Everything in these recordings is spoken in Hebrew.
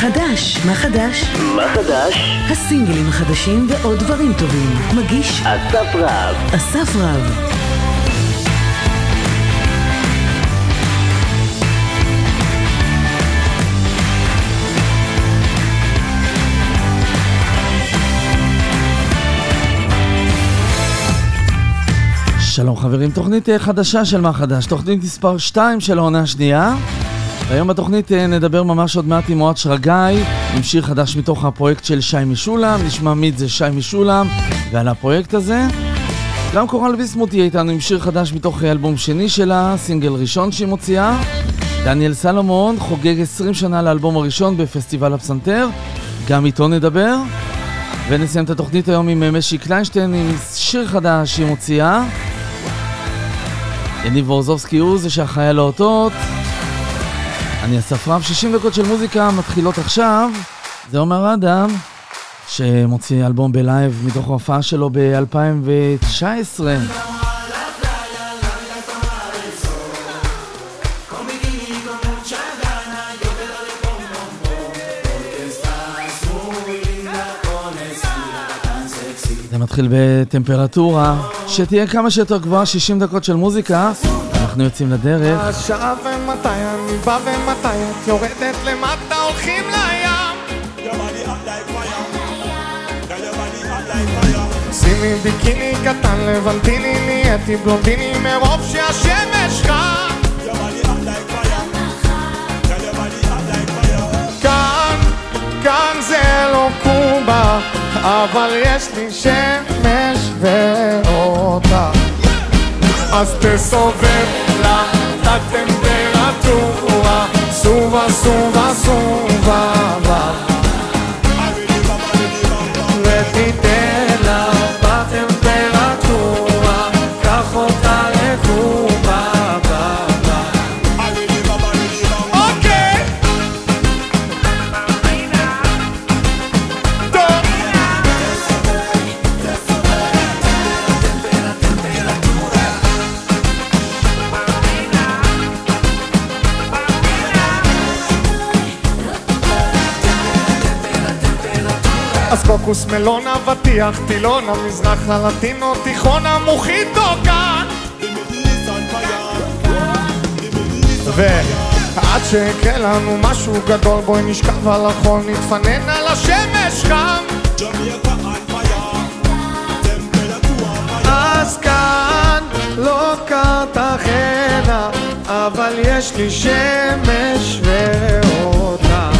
חדש? מה חדש? מה חדש? הסינגלים החדשים ועוד דברים טובים. מגיש אסף רב. אסף רב. שלום חברים, תוכנית אה, חדשה של מה חדש, תוכנית מספר 2 של העונה השנייה. היום בתוכנית אה, נדבר ממש עוד מעט עם אוהד שרגאי, עם שיר חדש מתוך הפרויקט של שי משולם, נשמע מי זה שי משולם ועל הפרויקט הזה. גם קורל ביסמוט תהיה איתנו עם שיר חדש מתוך אה, אלבום שני שלה, סינגל ראשון שהיא מוציאה. דניאל סלומון חוגג 20 שנה לאלבום הראשון בפסטיבל הפסנתר, גם איתו נדבר. ונסיים את התוכנית היום עם משי קליינשטיין עם שיר חדש שהיא מוציאה. יניב וורזובסקי הוא זה שאחראי על האותות. אני אסף רב, 60 דקות של מוזיקה מתחילות עכשיו. זה עומר אדם, שמוציא אלבום בלייב מתוך ההופעה שלו ב-2019. זה מתחיל בטמפרטורה שתהיה כמה שיותר גבוהה, 60 דקות של מוזיקה. אנחנו יוצאים לדרך. השעה ומתי אני בא ומתי את יורדת למטה הולכים לים. שימי ביקיני קטן לבנטיני נהייתי בלונדיני מרוב שהשמש חם. כאן, כאן זה לא קובה אבל יש לי שמש ואותה astăzi o vem la ta temperatura Suva, suva, suva, la, la. קוקוס מלון אבטיח טילון המזרח ללטינו תיכון המוחיטו כאן ועד שיקרה לנו משהו גדול בואי נשכב על החול נתפנן על השמש חם אז כאן לא קרתחנה אבל יש לי שמש ואותה.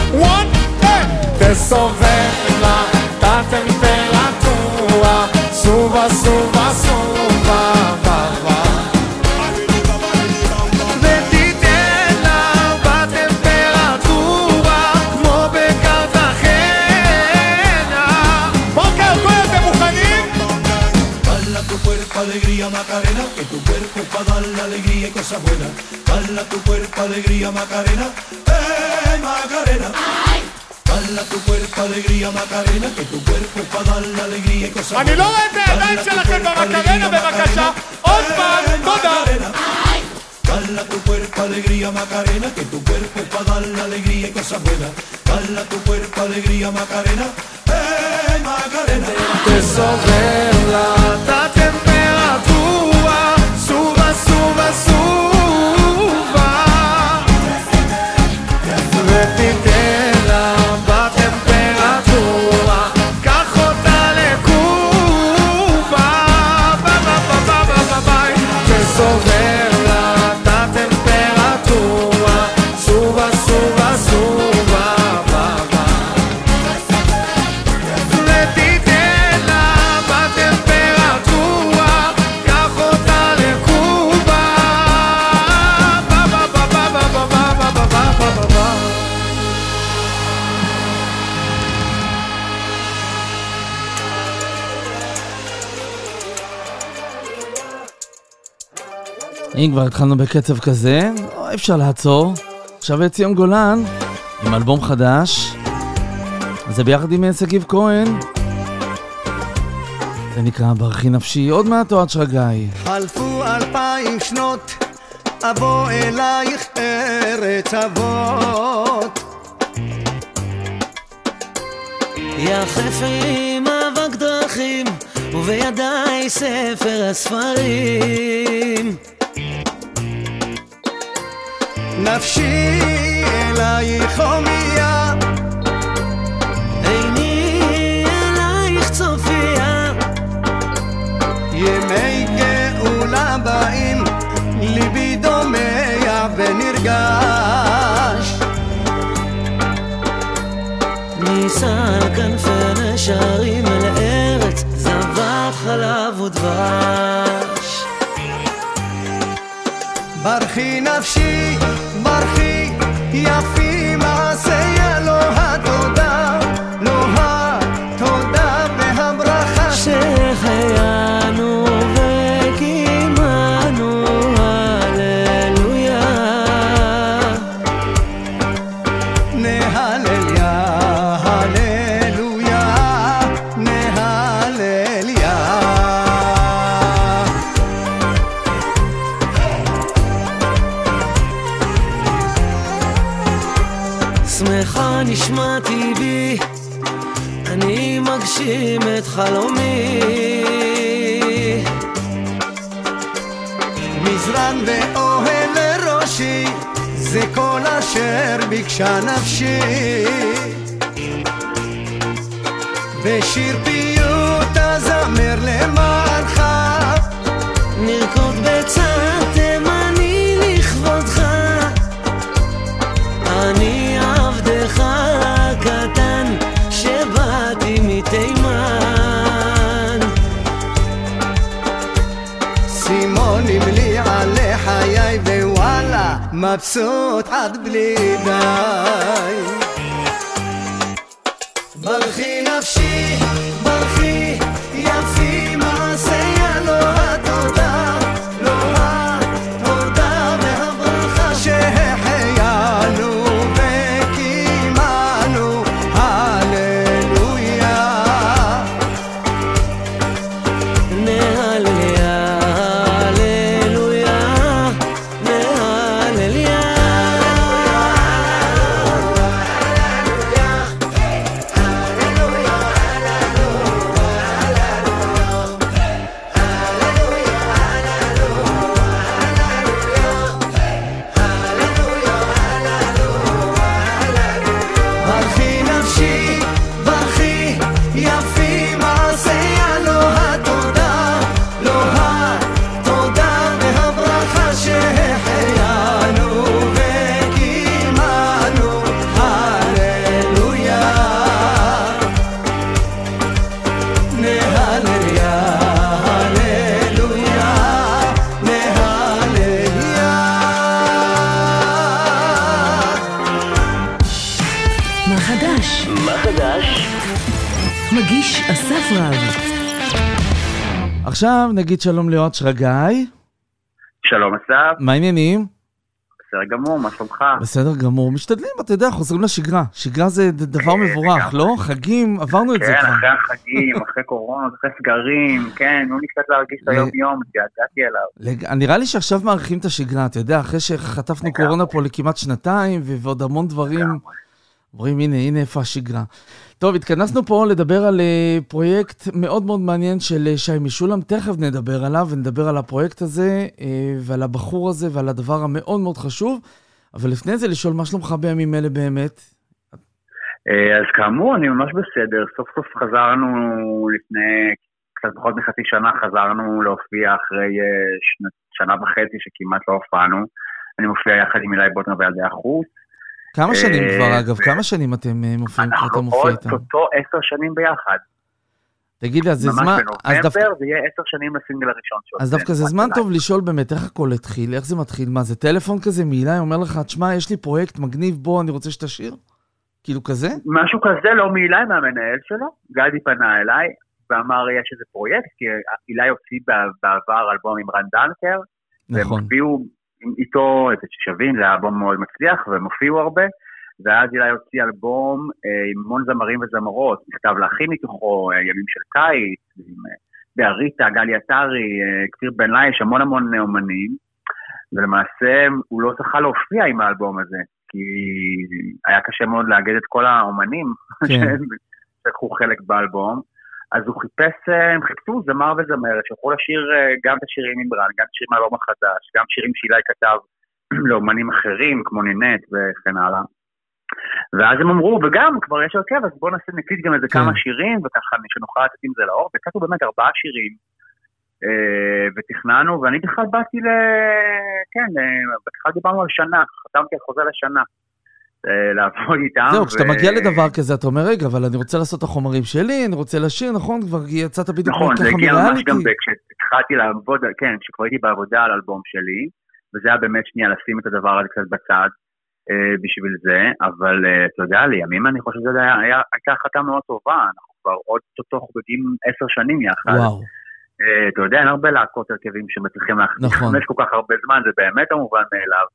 תסובב סובה בבה ותיתן לה Va a temperar tua, suba, suba, suba, va, va. De ti tienda, va a temperar tua, mobe Catagena. ¿O qué fue ese, mujerín? Tu cuerpo, alegría, macarena, que tu cuerpo pa' dar la alegría y cosas buenas. Parla tu cuerpo, alegría, macarena, eh, macarena. Dale a tu cuerpo alegría, Macarena, que tu cuerpo es para dar la alegría y cosas Maniló vende, danza la selva Macarena, me va a cachar Osman, Macarena Dale a tu cuerpo alegría, Macarena, que tu cuerpo es para dar la alegría y cosas buenas Dale a tu cuerpo alegría, Macarena, eh, Macarena. Te sobre la tata אם כבר התחלנו בקצב כזה, לא, אפשר לעצור. עכשיו את ציון גולן עם אלבום חדש. זה ביחד עם שגיב כהן. זה נקרא ברכי נפשי. עוד מעט אוהד שרגאי. חלפו אלפיים שנות, אבוא אלייך ארץ אבות. יחף לי מאבק דרכים, ובידיי ספר הספרים. נפשי אלייך הומייה, עיני אלייך צופיה, ימי גאולה באים, ליבי דומע ונרגש. נישא על כנפי נשרים אל ארץ, זבת חלב ודבש. ברכי נפשי, ברכי, יפי אשר ביקשה נפשי. בשיר פיוט مبسوط عاد بليداي נגיד שלום ליאור שרגאי, שלום אסף, מה העניינים? בסדר גמור, מה שלומך? בסדר גמור, משתדלים, אתה יודע, חוזרים לשגרה. שגרה זה דבר כן, מבורך. לא? חגים, עברנו את זה כן, כבר. אחרי החגים, אחרי קורונה, אחרי סגרים, כן, תנו לי קצת להרגיש את היום-יום, התגעגעתי אליו. לג- נראה לי שעכשיו מאריכים את השגרה, אתה יודע, אחרי שחטפנו. קורונה פה לכמעט שנתיים, ועוד המון דברים, אומרים, הנה, הנה איפה השגרה. טוב, התכנסנו פה לדבר על אה, פרויקט מאוד מאוד מעניין של אה, שי משולם, תכף נדבר עליו, ונדבר על הפרויקט הזה, אה, ועל הבחור הזה, ועל הדבר המאוד מאוד חשוב. אבל לפני זה, לשאול מה שלומך בימים אלה באמת. אז כאמור, אני ממש בסדר, סוף סוף חזרנו לפני קצת פחות מחצי שנה, חזרנו להופיע אחרי שנה וחצי שכמעט לא הופענו. אני מופיע יחד עם אילי בוטנר וילדי החוץ. כמה שנים אה, כבר, אגב? כמה שנים אתם אה, מופיעים? אנחנו איתם? אוטוטו עשר שנים ביחד. תגיד לי, אז זה ממש זמן... דווקא- בנובמבר זה יהיה עשר שנים לסינגל הראשון שלו. אז דווקא זה זמן טוב לשאול באמת איך הכל התחיל, איך זה מתחיל, מה זה טלפון כזה מאילי אומר לך, תשמע, יש לי פרויקט מגניב, בוא, אני רוצה שתשאיר? כאילו כזה? משהו כזה, לא מאילי, מהמנהל שלו. גדי פנה אליי ואמר, יש איזה פרויקט, כי אילי הוציא בע- בעבר אלבום עם רן דנקר, והם נכון. איתו את שווין, זה היה אלבום מאוד מצליח, והם הופיעו הרבה. ואז אילי הוציא אלבום אה, עם המון זמרים וזמרות, נכתב להכין מתוכו, אה, ימים של קיץ, עם אה, באריטה, גלי עטרי, אה, כפיר בן לי, יש המון המון אומנים, ולמעשה הוא לא זכה להופיע עם האלבום הזה, כי היה קשה מאוד לאגד את כל האומנים כן. לקחו חלק באלבום, אז הוא חיפש, אה, הם חיפשו זמר וזמרת שיכולו לשיר אה, גם את השירים עם רן, גם את השירים מהאלבום החדש, גם שירים שאילי כתב לאומנים אחרים, כמו נינט וכן הלאה. ואז הם אמרו, וגם כבר יש הרכב, אז בואו נעשה נקליט גם איזה כן. כמה שירים, וככה שנוכל לצאת עם זה לאור, והקלטנו באמת ארבעה שירים, אה, ותכננו, ואני בכלל באתי ל... כן, בכלל דיברנו על שנה, חתמתי על חוזה לשנה. אה, לעבוד איתם. זהו, כשאתה מגיע לדבר כזה, אתה אומר, רגע, אבל אני רוצה לעשות את החומרים שלי, אני רוצה לשיר, נכון? כבר יצאת בדיוק נכון, זה ככה הגיע ממש מריאליטי. גם כשהתחלתי לעבוד, כן, כשכבר הייתי בעבודה על אלבום שלי, וזה היה באמת שנייה לשים את הדבר הזה קצת בצד אה, בשביל זה, אבל אה, אתה יודע, לימים אני חושב היה- הייתה החלטה מאוד טובה, אנחנו כבר עוד אותו חוגגים עשר שנים יחד. וואו, אתה יודע, אין הרבה להקות הרכבים שמצליחים נכון. להחמש כל כך הרבה זמן, זה באמת המובן מאליו.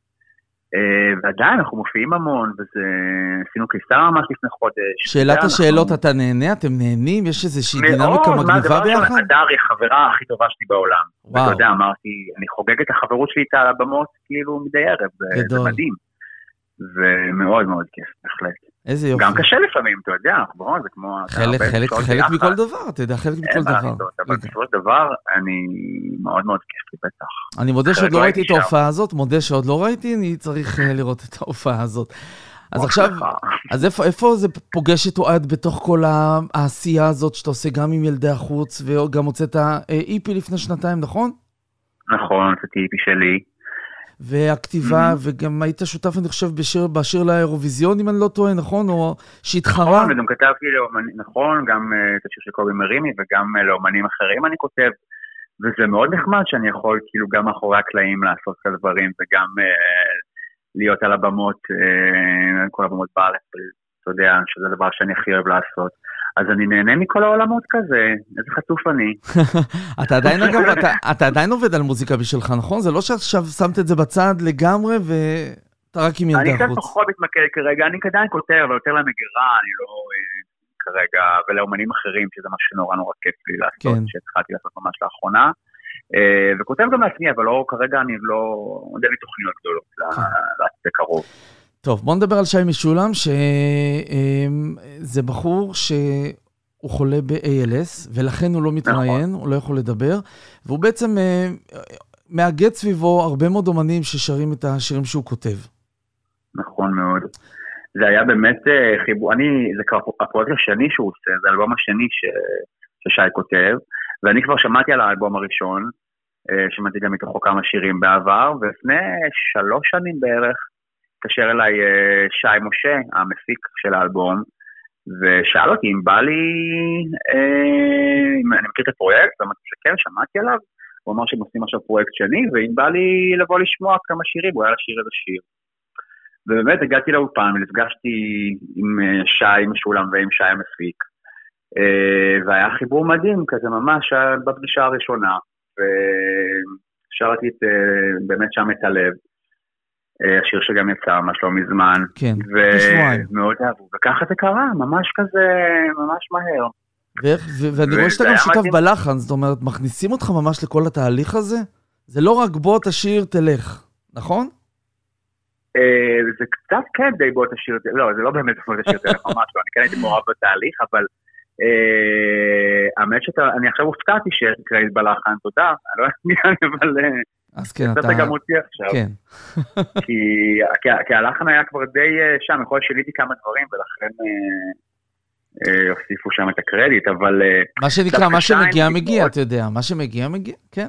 אה, ועדיין אנחנו מופיעים המון, וזה... עשינו קיסר ממש לפני חודש. שאלת אתה השאלות, אתה נהנה? אתם נהנים? יש איזושהי מאוד, דינמיקה מגניבה ביחד? הדר היא החברה הכי טובה שלי בעולם. וואו. ואתה יודע, אמרתי, אני חוגג את החברות שלי איתה על הבמות כאילו מדי ערב, זה, זה גדול. מדהים. ומאוד מאוד כיף, בהחלט. איזה יופי. גם קשה לפעמים, אתה יודע, בוא, זה כמו... חלק, חלק, חלק. מכל דבר, אתה יודע, חלק מכל דבר. אבל רגע. בסופו של דבר, אני מאוד מאוד כיף לי, בטח. אני מודה שעוד לא לא ראיתי את. ההופעה הזאת, מודה שעוד לא ראיתי, אני צריך אה, לראות את ההופעה הזאת. אז עכשיו. אז איפה, איפה זה פוגש את אוהד בתוך כל העשייה הזאת שאתה עושה גם עם ילדי החוץ, וגם הוצאת איפי לפני שנתיים, נכון? נכון, זה טיפי שלי. והכתיבה, וגם היית שותף, אני חושב, בשיר, בשיר לאירוויזיון, אם אני לא טועה, נכון? או שהתחרה. נכון, וגם כתבתי לאומנים, נכון, גם אה, את השיר של קובי מרימי וגם אה, לאומנים אחרים אני כותב, וזה מאוד נחמד שאני יכול כאילו גם מאחורי הקלעים לעשות את הדברים וגם אה, להיות על הבמות, אה, כל הבמות בארץ, אתה יודע, שזה הדבר שאני הכי אוהב לעשות. אז אני נהנה מכל העולמות כזה, איזה חצוף אני. אתה עדיין, אגב, אתה, אתה עדיין עובד על מוזיקה בשבילך, נכון? זה לא שעכשיו שמת את זה בצד לגמרי, ואתה רק עם ילדי אני קצת החוץ. פחות מתמקד כרגע, אני עדיין כותב, אבל יותר למגירה, אני לא אה, כרגע, ולאומנים אחרים, שזה משהו שנורא נורא כיף לי לעשות, כן. שהתחלתי לעשות ממש לאחרונה. אה, וכותב גם לעצמי, אבל לא, כרגע אני לא, עוד אין לי תוכניות גדולות כן. ל- לעתיד הקרוב. טוב, בוא נדבר על שי משולם, שזה בחור שהוא חולה ב-ALS, ולכן הוא לא מתראיין, הוא לא יכול לדבר, והוא בעצם אה, מאגד סביבו הרבה מאוד אומנים ששרים את השירים שהוא כותב. נכון מאוד. זה היה באמת אה, חיבור, אני, זה כבר הפרויקט השני שהוא עושה, זה האלבום השני ש, ששי כותב, ואני כבר שמעתי על האלבום הראשון, אה, שמעתי גם מתוכו כמה שירים בעבר, ולפני שלוש שנים בערך התקשר אליי אה, שי משה, המפיק של האלבום, ושאל אותי אם בא לי, אה, אם אני מכיר את הפרויקט, ואמרתי שכן, שמעתי עליו, הוא אמר שהם עושים עכשיו פרויקט שני, ואם בא לי לבוא לשמוע כמה שירים, הוא היה לשיר איזה שיר. ובאמת הגעתי לאולפן ונפגשתי עם אה, שי משולם ועם שי המפיק. והיה חיבור מדהים כזה ממש בפגישה הראשונה. ושרתי באמת שם את הלב. אה, השיר שגם יצא ממש לא מזמן. כן, שבועיים. ומאוד אהבו. וככה זה קרה, ממש כזה, ממש מהר. ואיך- ו- ואני רואה שאתה גם שותף. בלחן, זאת אומרת, מכניסים אותך ממש לכל התהליך הזה? זה לא רק בוא תשיר, תלך, נכון? אה, זה קצת כן די בוא תשאיר את זה, לא, זה לא באמת בוא תשאיר את זה, ממש לא, אני כן הייתי מעורב בתהליך, אבל אה, האמת שאתה, אני עכשיו הופתעתי שיש קרדיט בלחן, תודה, אני לא יודע אבל אז כן, אתה. גם אותי עכשיו, כן. כי כי- כי הלחן היה כבר די אה, שם, יכול להיות ששיניתי כמה דברים, ולכן אה, אה, הוסיפו שם את הקרדיט, אבל... מה שנקרא, מה שמגיע, מגיע, אתה יודע. מה שמגיע, מגיע, כן.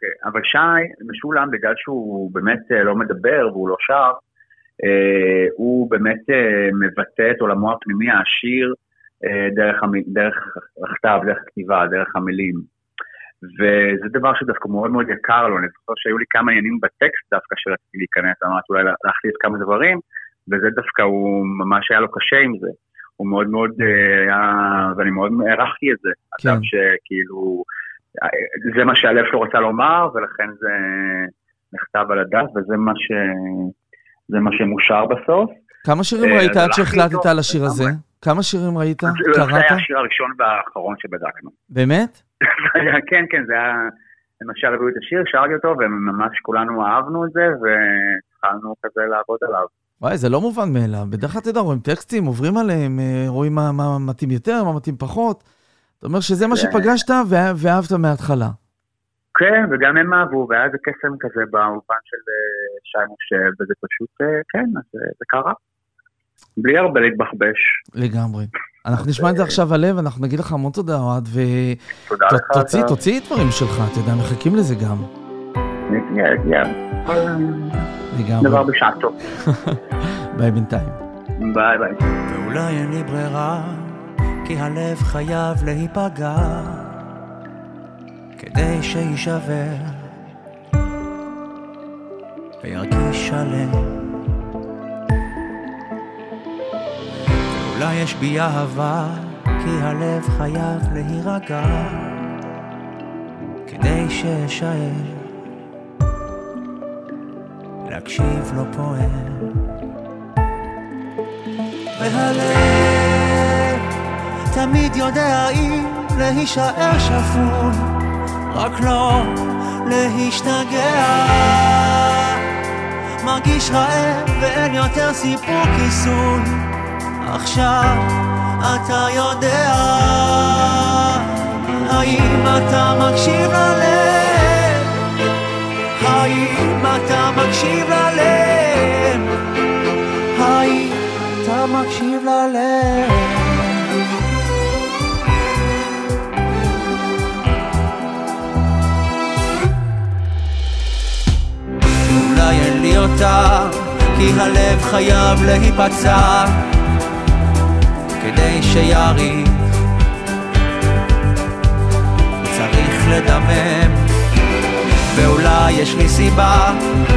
כן, אבל שי, משולם, בגלל שהוא באמת לא מדבר והוא לא שר, הוא באמת מבטא את עולמו הפנימי העשיר דרך. דרך הכתב, דרך הכתיבה, דרך המילים. וזה דבר שדווקא מאוד מאוד יקר לו, אני זוכר שהיו לי כמה עניינים בטקסט דווקא שרציתי להיכנס, אמרתי אולי להחליף כמה דברים, וזה דווקא, הוא ממש היה לו קשה עם זה. הוא מאוד מאוד אה, היה, ואני מאוד הערכתי את זה. כן. אדם שכאילו, זה מה שהלב שלו רצה לומר, ולכן זה נכתב על הדף, וזה מה, ש... זה מה שמושר בסוף. כמה שירים אה, ראית עד שהחלטת על השיר הזה? כמה שירים ראית? זה זה היה קראת? השיר הראשון והאחרון שבדקנו. באמת? זה כן, כן, זה היה, למשל הביאו את השיר, שרתי אותו, וממש כולנו אהבנו את זה, והתחלנו כזה לעבוד עליו. וואי, זה לא מובן מאליו. בדרך כלל, אתה יודע, רואים טקסטים, עוברים עליהם, אה, רואים מה, מה מתאים יותר, מה מתאים פחות. אתה אומר שזה מה. שפגשת ואה- ואהבת מההתחלה. כן, וגם הם אהבו, והיה איזה קסם כזה באולפן של אה, שי משה, וזה פשוט, אה, כן, אז אה, זה קרה. בלי הרבה להתבחבש. לגמרי. אנחנו נשמע את זה עכשיו הלב, אנחנו נגיד לך המון תודה, אוהד, תודה לך. ותוציא, דברים שלך, אתה יודע, מחכים לזה גם. לגמרי. דבר בשעתו. ביי בינתיים. ביי ביי. ואולי אין לי ברירה, כי הלב חייב להיפגע, כדי שיישבר וירגיש שלם. ואולי יש בי אהבה, כי הלב חייב להירגע, כדי שאשאר, להקשיב לו פועם. והלב תמיד יודע אם להישאר שפוי, רק לא להשתגע. מרגיש רעב ואין יותר סיפור כיסוי, עכשיו אתה יודע האם אתה מקשיב ללב? האם אתה מקשיב ללב? האם אתה מקשיב ללב? אולי אין לי אותה, כי הלב חייב להיפצע כדי שיריב צריך לדמם. ואולי יש לי סיבה,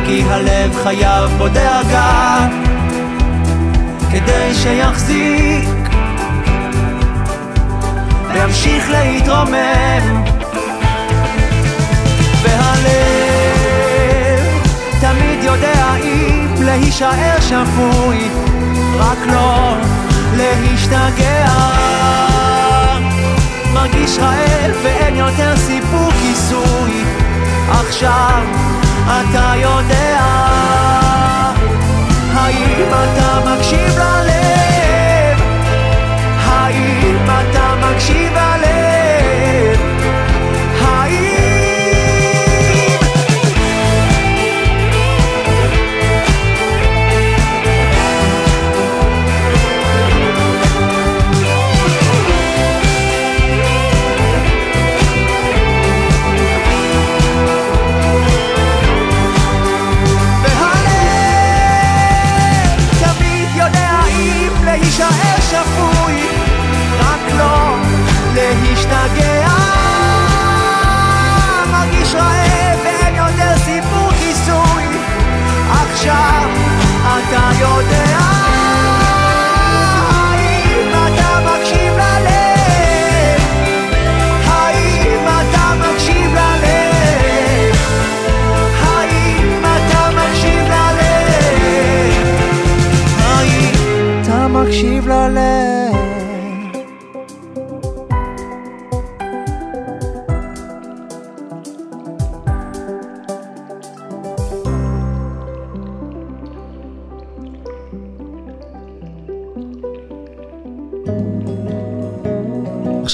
כי הלב חייב בו דאגה. כדי שיחזיק. וימשיך להתרומם. והלב תמיד יודע אם להישאר שפוי. רק לא להשתגע מרגיש רעב ואין יותר סיפור כיסוי עכשיו אתה יודע האם אתה מקשיב ללב? האם אתה מקשיב ללב? להשתגע. מרגיש רעב ואין יותר סיפור כיסוי, עכשיו אתה יודע.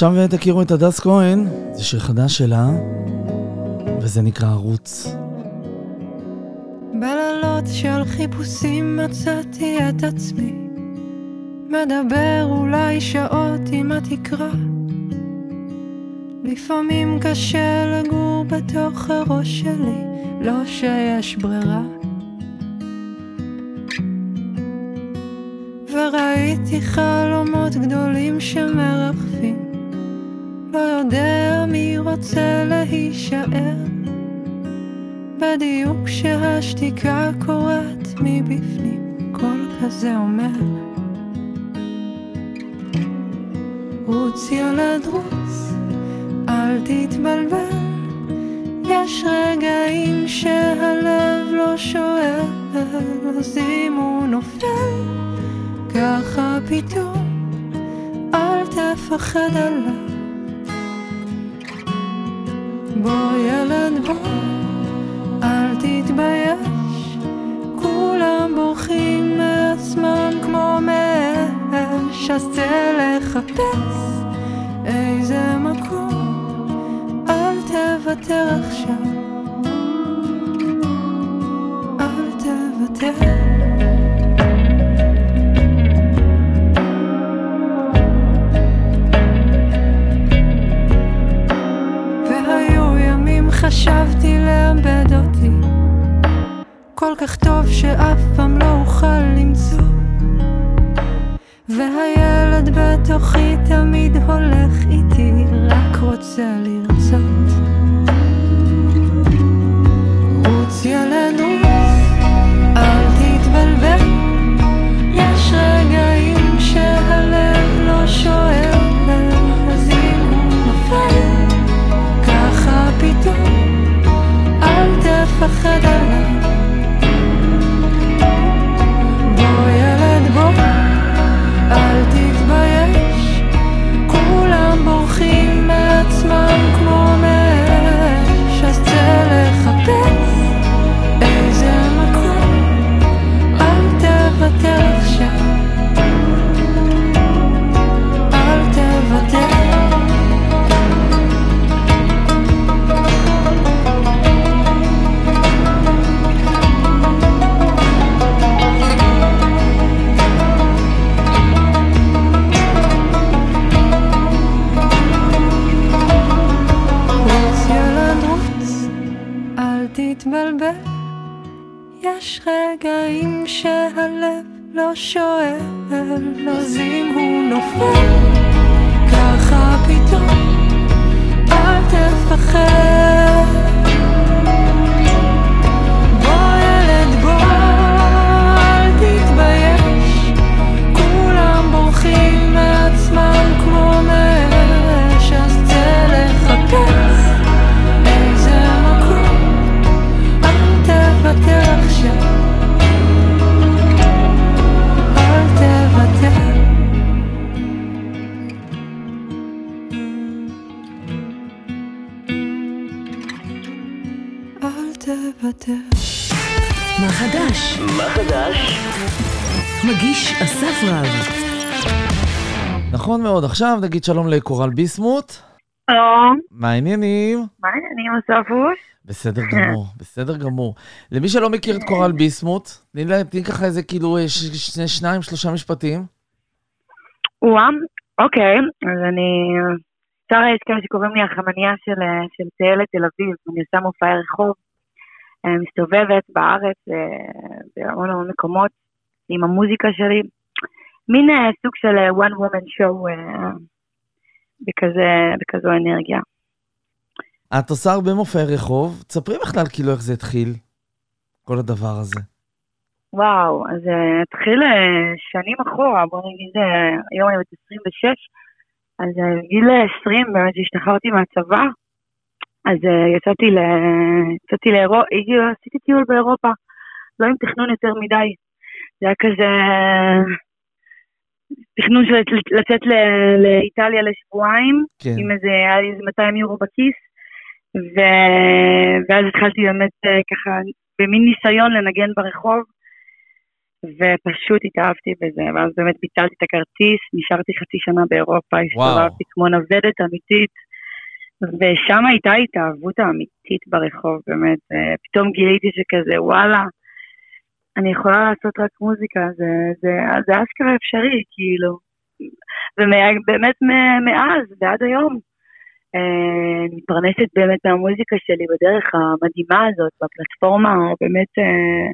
עכשיו תכירו את הדס כהן, זה שיר חדש שלה, וזה נקרא ערוץ. בלילות של חיפושים מצאתי את עצמי. מדבר אולי שעות עם התקרה. לפעמים קשה לגור בתוך הראש שלי לא שיש ברירה. וראיתי חלומות גדולים שמרחפים לא יודע מי רוצה להישאר בדיוק כשהשתיקה קורעת מבפנים, קול כזה אומר רוץ ילד רוץ, אל תתבלבל, יש רגעים שהלב לא שואל, אז אם הוא נופל, ככה פתאום, אל תפחד עליו. בוא תוותר עכשיו, אל תוותר. חשבתי לאבד אותי. כל כך טוב שאף פעם לא אוכל למצוא. והילד בתוכי תמיד הולך איתי רק רוצה לרצות עכשיו נגיד שלום לקורל ביסמוט. שלום, מה העניינים? מה העניינים אספוש? בסדר גמור, בסדר גמור. למי שלא מכיר את קורל ביסמוט, תני לה- תני ככה איזה כאילו אה, שניים, שלושה משפטים. וואה, אוקיי, אז אני... שרה יש כאלה שקוראים לי החמניה של, אה, של טיילת תל אביב, אני עושה מופעי רחוב, אה, מסתובבת בארץ, בהמון המון מקומות, עם המוזיקה שלי. מין אה, סוג של אה, one woman show אה, בכזה, בכזו אנרגיה. את עושה הרבה מופעי רחוב, תספרי בכלל כאילו איך זה התחיל, כל הדבר הזה. וואו, אז התחיל שנים אחורה, בוא נגיד, היום אני בת 26, אז אה, גיל 20 באמת שהשתחררתי מהצבא, אז יצאתי ל... יצאתי לאירופה, עשיתי טיול באירופה, לא עם תכנון יותר מדי, זה היה כזה תכנון של לצאת לאיטליה לשבועיים, כן. עם איזה, היה לי איזה 200 יורו בכיס, ו... ואז התחלתי באמת אה, ככה במין ניסיון לנגן ברחוב, ופשוט התאהבתי בזה, ואז באמת ביטלתי את הכרטיס, נשארתי חצי שנה באירופה, הסתובבתי כמו נוודת אמיתית, ושם הייתה התאהבות האמיתית ברחוב, באמת, אה, פתאום גיליתי שכזה, וואלה, אני יכולה לעשות רק מוזיקה, זה, זה, זה אשכרה אפשרי, כאילו. ובאמת מאז ועד היום, אה, אני מתפרנסת באמת מהמוזיקה שלי בדרך המדהימה הזאת, בפלטפורמה הבאמת אה,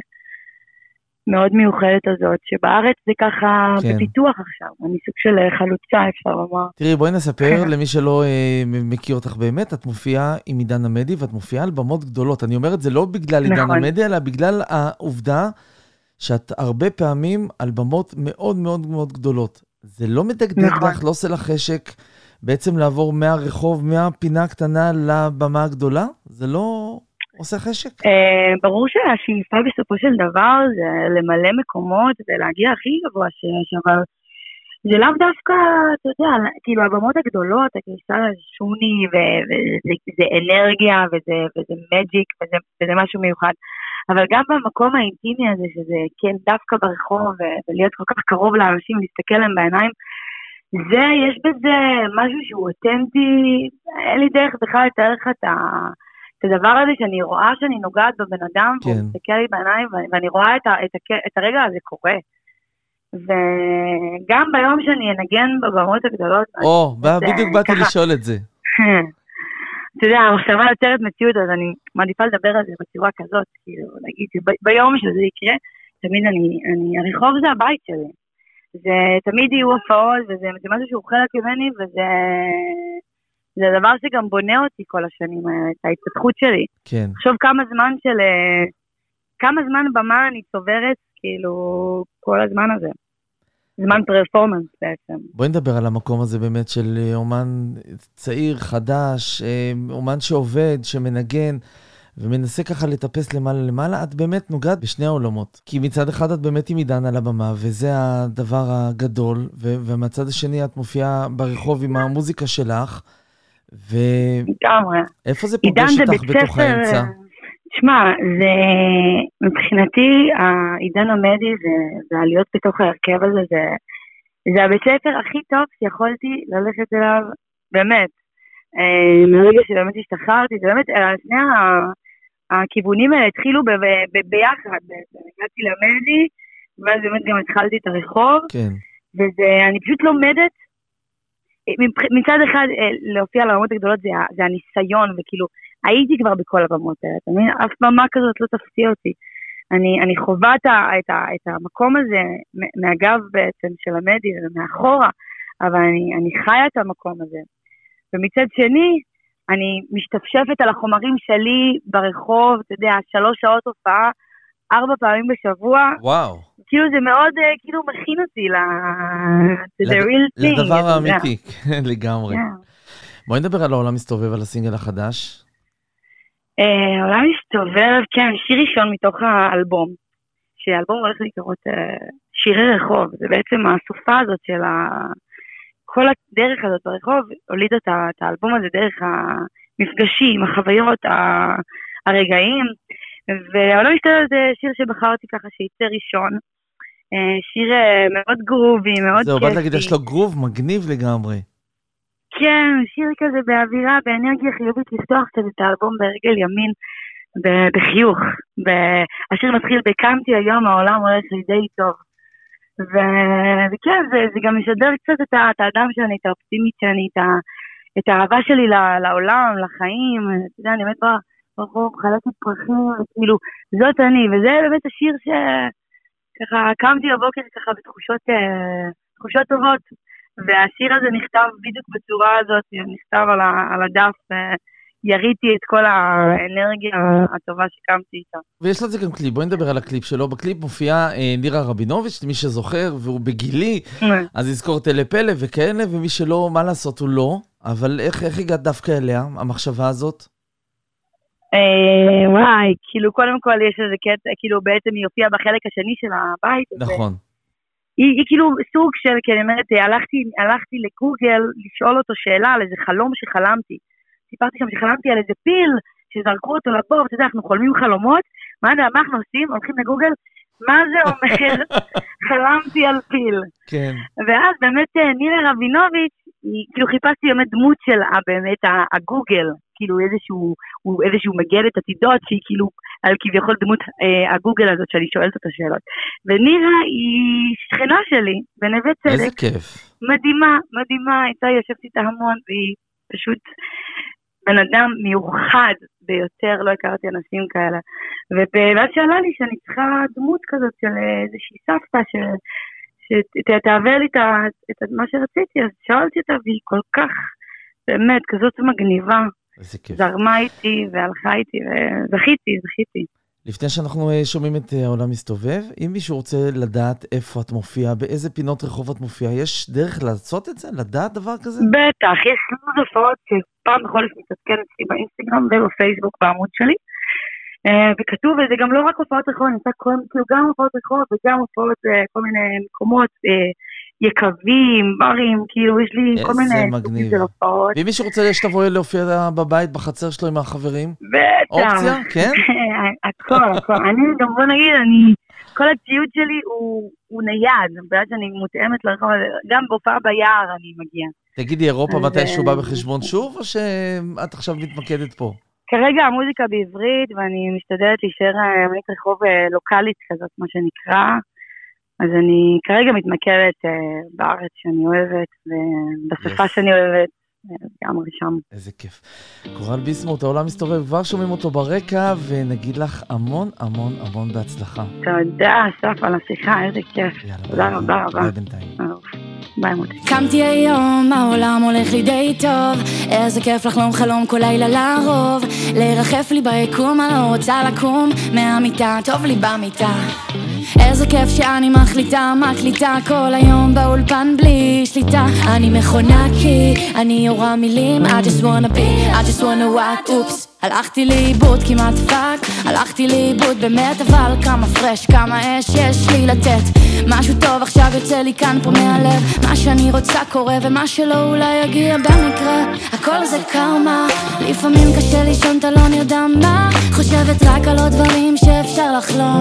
מאוד מיוחדת הזאת, שבארץ זה ככה כן. בפיתוח עכשיו, אני סוג של אה, חלוצה, אפשר לומר. תראי, בואי נספר למי שלא אה, מכיר אותך באמת, את מופיעה עם עידן עמדי ואת מופיעה על במות גדולות. אני אומר את זה לא בגלל עידן נכון. עמדי, אלא בגלל העובדה שאת הרבה פעמים על במות מאוד מאוד מאוד גדולות. זה לא מדגדג נכון. לך, לא עושה לך חשק בעצם לעבור מהרחוב, מהפינה הקטנה לבמה הגדולה? זה לא עושה חשק? אה, ברור שהשאיפה בסופו של דבר זה למלא מקומות ולהגיע הכי גבוה שיש, אבל זה לאו דווקא, אתה יודע, כאילו הבמות הגדולות, הכניסה לשוני, וזה זה אנרגיה, וזה, וזה מג'יק, וזה, וזה משהו מיוחד. אבל גם במקום האינטימי הזה, שזה כן דווקא ברחוב, ולהיות כל כך קרוב לאנשים, להסתכל להם בעיניים, זה, יש בזה משהו שהוא אותנטי, אין לי דרך בכלל לתאר לך את, ה, את הדבר הזה שאני רואה שאני נוגעת בבן אדם, כן. והוא מסתכל לי בעיניים, ואני, ואני רואה את, ה, את, ה, את הרגע הזה קורה. וגם ביום שאני אנגן בבמות הגדולות, או, זה בדיוק באתי ככה. לשאול את זה. אתה יודע, המחשבה יוצרת מציאות, אז אני מעדיפה לדבר על זה בצורה כזאת, כאילו, נגיד שביום שזה יקרה, תמיד אני, אני, הרחוב זה הבית שלי. זה תמיד יהיו הופעות, וזה זה משהו שהוא חלק ממני, וזה זה דבר שגם בונה אותי כל השנים האלה, את ההתפתחות שלי. כן. תחשוב כמה זמן של... אה, כמה זמן במה אני צוברת, כאילו, כל הזמן הזה. זמן פרפורמנס בעצם. בואי נדבר על המקום הזה באמת של אה, אומן צעיר, חדש, אה, אומן שעובד, שמנגן, ומנסה ככה לטפס למעלה למעלה. את באמת נוגעת בשני העולמות. כי מצד אחד את באמת עם עידן על הבמה, וזה הדבר הגדול, ו- ומהצד השני את מופיעה ברחוב עם המוזיקה שלך. ואיפה זה עידן פוגש זה אותך בתוך האמצע? תשמע, זה מבחינתי, העידן המדי זה- זה העליות בתוך ההרכב הזה, זה, זה הבית ספר הכי טוב שיכולתי ללכת אליו, באמת. אה, מרגע שבאמת השתחררתי, זה באמת, אה, שני הכיוונים האלה התחילו ב- ב- ב- ביחד בעצם. הגעתי למדי, ואז באמת גם התחלתי את הרחוב, כן. ואני פשוט לומדת, מצד אחד אה, להופיע על הרמות הגדולות זה, זה הניסיון, וכאילו, הייתי כבר בכל הבמות האלה, אתה מבין? אף במה כזאת לא תפתיע אותי. אני, אני חווה את, ה, את, ה, את המקום הזה מהגב בעצם של המדי ומאחורה, אבל אני, אני חיה את המקום הזה. ומצד שני, אני משתפשפת על החומרים שלי ברחוב, אתה יודע, שלוש שעות הופעה, ארבע פעמים בשבוע, וואו. כאילו זה מאוד אה, כאילו מכין אותי ל... to the לד- real thing. לדבר. האמיתי, כן, לגמרי. כן. בואי נדבר על העולם מסתובב, על הסינגל החדש. אה, העולם מסתובב, כן, שיר ראשון מתוך האלבום, שהאלבום הולך לקרות אה, שירי רחוב, זה בעצם הסופה הזאת של ה... כל הדרך הזאת ברחוב הולידה את האלבום הזה דרך המפגשים, החוויות, הרגעים, והעולם מסתובב זה שיר שבחרתי ככה שיצא ראשון. אה, שיר אה, מאוד גרובי, מאוד זהו, כיפי. באת להגיד, יש לו גרוב מגניב לגמרי. כן, שיר כזה באווירה, באנרגיה חיובית, לפתוח קצת את האלבום ברגל ימין, בחיוך. השיר מתחיל בקמתי היום, העולם הולך לי די טוב. ו- וכן, זה, זה גם משדר קצת את, את האדם שאני, את האופטימית שאני, את, ה- את האהבה שלי לעולם, לחיים. אתה יודע, אני באמת ברחוב, חלקת פרחים, כאילו, זאת אני, וזה באמת השיר שככה קמתי בבוקר ככה בתחושות אה, תחושות טובות. והשיר הזה נכתב בדיוק בצורה הזאת, נכתב על, ה, על הדף, ויריתי את כל האנרגיה הטובה שקמתי איתה. ויש לזה גם קליפ, בואי נדבר על הקליפ שלו. בקליפ מופיעה אה, נירה רבינוביץ', למי שזוכר, והוא בגילי, אז יזכור טלה פלא וכאלה, ומי שלא, מה לעשות, הוא לא. אבל איך, איך הגעת דווקא אליה, המחשבה הזאת? אה, וואי, כאילו קודם כל יש איזה קטע, כאילו בעצם היא הופיעה בחלק השני של הבית. נכון. היא, היא כאילו סוג של, כי אני אומרת, הלכתי, הלכתי לגוגל לשאול אותו שאלה על איזה חלום שחלמתי. סיפרתי שם שחלמתי על איזה פיל, שזרקו אותו לבור, אתה יודע, אנחנו חולמים חלומות, מה, מה אנחנו עושים? הולכים לגוגל, מה זה אומר? חלמתי על פיל. כן. ואז באמת אה, נירה רבינוביץ', היא- כאילו חיפשתי באמת דמות של ה- באמת הגוגל, כאילו איזשהו, הוא איזשהו מגדת עתידות, שהיא כאילו על כביכול דמות אה, הגוגל הזאת שאני שואלת אותה שאלות. ונירה היא שכנה שלי בנווה איזה צדק, כיף. מדהימה, מדהימה, הייתה יושבת איתה המון, והיא פשוט בן אדם מיוחד ביותר, לא הכרתי אנשים כאלה. ואז שאלה לי שאני צריכה דמות כזאת של איזושהי סבתא ש... שתעבר לי את, את מה שרציתי, אז שאלתי אותה, והיא כל כך, באמת, כזאת מגניבה. איזה כיף. זרמה איתי והלכה איתי, וזכיתי, זכיתי. לפני שאנחנו אה, שומעים את אה, העולם מסתובב, אם מישהו רוצה לדעת איפה את מופיעה, באיזה פינות רחוב את מופיעה, יש דרך לעשות את זה? לדעת דבר כזה? בטח, יש לו"ז הופעות שפעם בחודש מתעדכן אצלי באינסטגרם ובפייסבוק בעמוד שלי. אה, וכתוב, וזה גם לא רק הופעות רחוב, נמצא כל, כאילו גם הופעות רחוב וגם הופעות כל מיני מקומות, יקבים, ברים, כאילו יש לי כל איזה מיני מגניב. סוגים של הופעות. ואם מישהו רוצה שתבואי להופיע בבית, בחצר שלו עם החברים? בטח. אופציה? כן? הכל, הכל. אני גם, בוא נגיד, אני כל הציוד שלי הוא, הוא נייד, בגלל שאני מותאמת לרחוב הזה, גם בהופעה ביער אני מגיעה. תגידי, אירופה מתישהו בא אה, בחשבון שוב, או שאת עכשיו מתמקדת פה? כרגע המוזיקה בעברית, ואני משתדלת להישאר אה, אמנית רחוב אה, לוקאלית כזאת, מה שנקרא. אז אני כרגע מתמקדת אה, בארץ שאני אוהבת, ובשפה Yes. שאני אוהבת, אה, לגמרי שם. איזה כיף. קורל ביסמוט, העולם מסתובב, כבר שומעים אותו ברקע, ונגיד לך המון המון המון בהצלחה. תודה, אסף, על השיחה, איזה כיף. תודה רבה רבה. ביי בינתיים. ביי מוטי. קמתי היום, העולם הולך לי די טוב איזה כיף לחלום חלום כל לילה לרוב לרחף לי ביקום, אני לא רוצה לקום מהמיטה, טוב לי במיטה איזה כיף שאני מחליטה, מקליטה כל היום באולפן בלי שליטה. אני מכונה כי אני יורה מילים I just wanna be, I just wanna what, אופס הלכתי לאיבוד כמעט fuck, הלכתי לאיבוד באמת אבל כמה fresh, כמה אש יש לי לתת. משהו טוב עכשיו יוצא לי כאן פה מהלב. מה שאני רוצה קורה ומה שלא אולי יגיע במקרה. הכל זה קרמה לפעמים קשה לישון אתה לא נרדם מה. חושבת רק על עוד דברים שאפשר לחלום.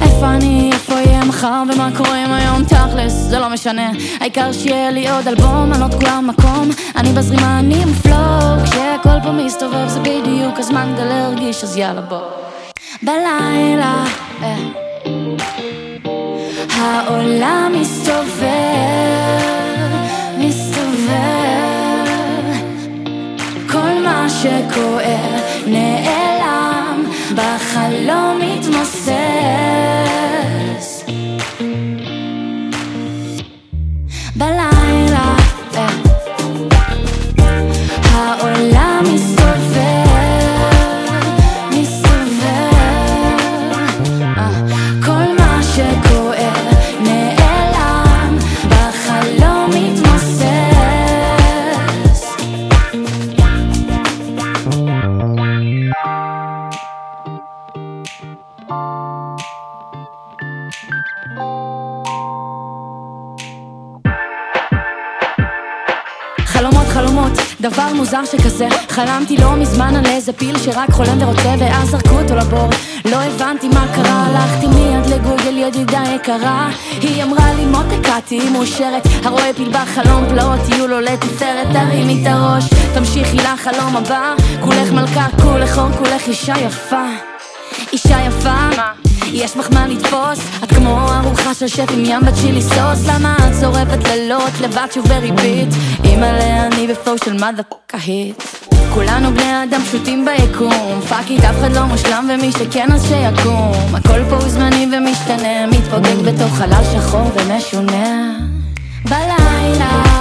איפה אני, איפה יהיה מחר ומה קורה עם היום? תכלס זה לא משנה. העיקר שיהיה לי עוד אלבום אני לא תקועה במקום. אני בזרימה אני מפלוג כשהכל פה מסתובב זה בדיוק הזמן גם להרגיש אז יאללה בוא בלילה אה. העולם מסתובב, מסתובב כל מה שכואב מוזר שכזה חלמתי לא מזמן על איזה פיל שרק חולם ורוצה ואז זרקו אותו לבור. לא הבנתי מה קרה, הלכתי מיד לגוגל ידידה יקרה. היא אמרה לי מותק את תהיי מאושרת. הרואה פיל בחלום פלאות יהיו לו לתפארת תרימי את הראש. תמשיכי לחלום הבא. כולך מלכה, כולך אור, כולך אישה יפה. אישה יפה יש בך מה לתפוס את כמו ארוחה של שף עם ים בצ'ילי סוס. למה את שורפת לילות לבד שוב בריבית? אימא'לה אני ב flow של מדה קהיט. כולנו בני אדם פשוטים ביקום. fuck it אף אחד לא מושלם ומי שכן אז שיקום. הכל פה הוא זמני ומשתנה מתפוגג בתוך חלל שחור ומשונה. בלילה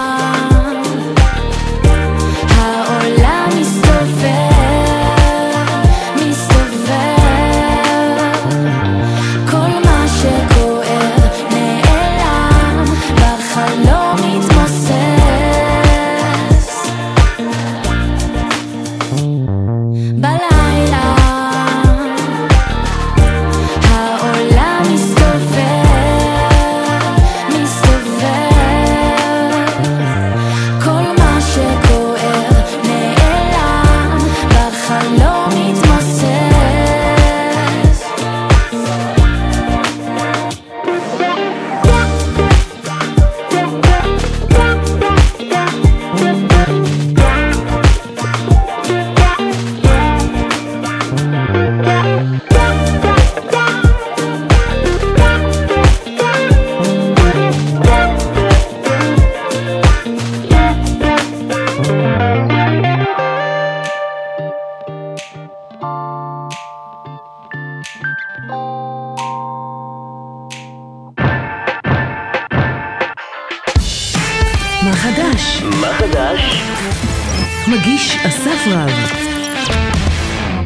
מגיש אסף רב.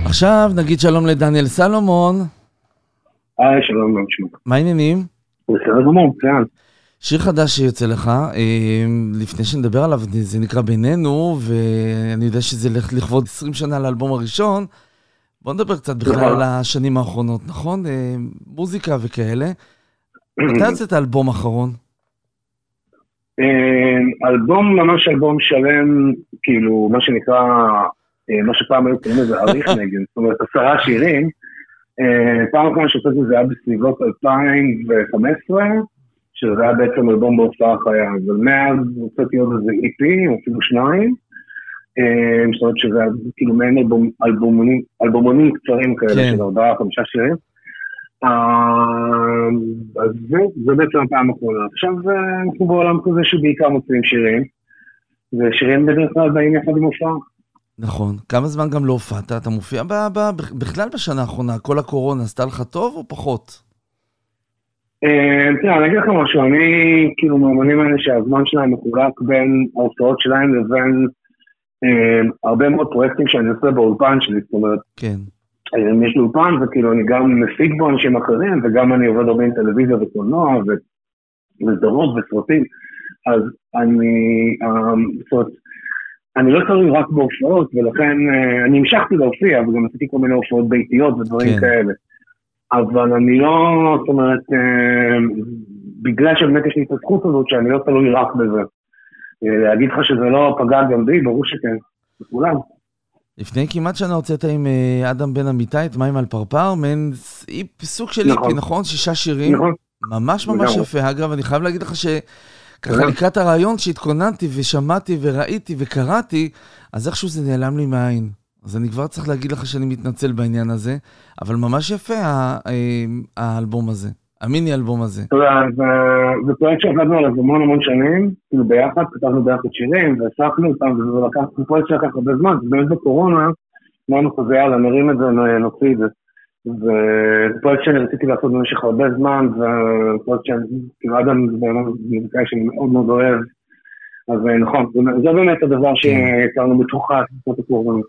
עכשיו נגיד שלום לדניאל סלומון, היי, שלום, מה נשמע? מה העניינים? בסדר גמור, מצוין. שיר חדש שיוצא לך, אה, לפני שנדבר עליו, זה נקרא בינינו, ואני יודע שזה לכבוד 20 שנה לאלבום הראשון. בוא נדבר קצת בכלל נכון. על השנים האחרונות, נכון? אה, מוזיקה וכאלה. מתי יוצאת האלבום האחרון? אה, אלבום, ממש אלבום שלם, כאילו, מה שנקרא, אה, מה שפעם היו קוראים לזה אריך נגן, זאת אומרת, עשרה שירים, אה, פעם אחרונה שהוצאתי זה היה בסביבות 2015, שזה היה בעצם אלבום בהופעה חיה, אבל מאז הוצאתי עוד איזה EP, או אפילו שניים. אה, זאת אומרת שזה כאילו מעין אלבומונים קצרים כאלה כן. של ארבעה, חמישה שירים. אה, אז זה, זה בעצם הפעם האחרונה. עכשיו אה, אנחנו בעולם כזה שבעיקר מוציאים שירים, ושירים בדרך כלל באים יחד עם הופעה. נכון. כמה זמן גם לא הופעת? אתה מופיע ב, ב, בכלל בשנה האחרונה, כל הקורונה עשתה לך טוב או פחות? אה, תראה, אני אגיד לך משהו, אני כאילו מהאמנים האלה שהזמן שלהם מחולק בין ההופעות שלהם לבין הרבה מאוד פרויקטים שאני עושה באולפן שלי, זאת אומרת, כן. יש לי אולפן וכאילו אני גם מפיק בו אנשים אחרים וגם אני עובד הרבה עם טלוויזיה וקולנוע וסדרות וסרטים, אז אני, אה, זאת אומרת, אני לא תלוי רק בהופעות ולכן אה, אני המשכתי להופיע וגם עשיתי כל מיני הופעות ביתיות ודברים כן. כאלה. אבל אני לא, זאת אומרת, אה, בגלל שבאמת יש לי את הזכות הזאת שאני לא תלוי רק בזה. אה, להגיד לך שזה לא פגע גם בי, ברור שכן, בכולם. לפני כמעט שנה הוצאת עם אה, אדם בן אמיתי את מים על פרפר, מעין סוג של נכון. איפי, נכון? שישה שירים. נכון. ממש ממש לגמרי. יפה. אגב, אני חייב להגיד לך שככה. לקראת הרעיון שהתכוננתי ושמעתי וראיתי וקראתי, אז איכשהו זה נעלם לי מהעין. אז אני כבר צריך להגיד לך שאני מתנצל בעניין הזה, אבל ממש יפה אה, האלבום הזה, המיני אלבום הזה. אתה יודע, זה- זה פרויקט שעבדנו עליו המון המון שנים, כאילו ביחד, כתבנו ביחד שירים, והפקנו אותם, וזה לקח, זה פרויקט שלקח הרבה זמן, ובאמת בקורונה, אמרנו כזה, יאללה, נרים את זה, נוציא את זה. וזה פרויקט שאני רציתי לעשות במשך הרבה זמן, ופרויקט שאני, כאילו אדם זה באמת מוזיקאי שאני מאוד מאוד אוהב, אז אה, נכון, זה באמת הדבר שהכרנו בתוך התקופות הקורונה.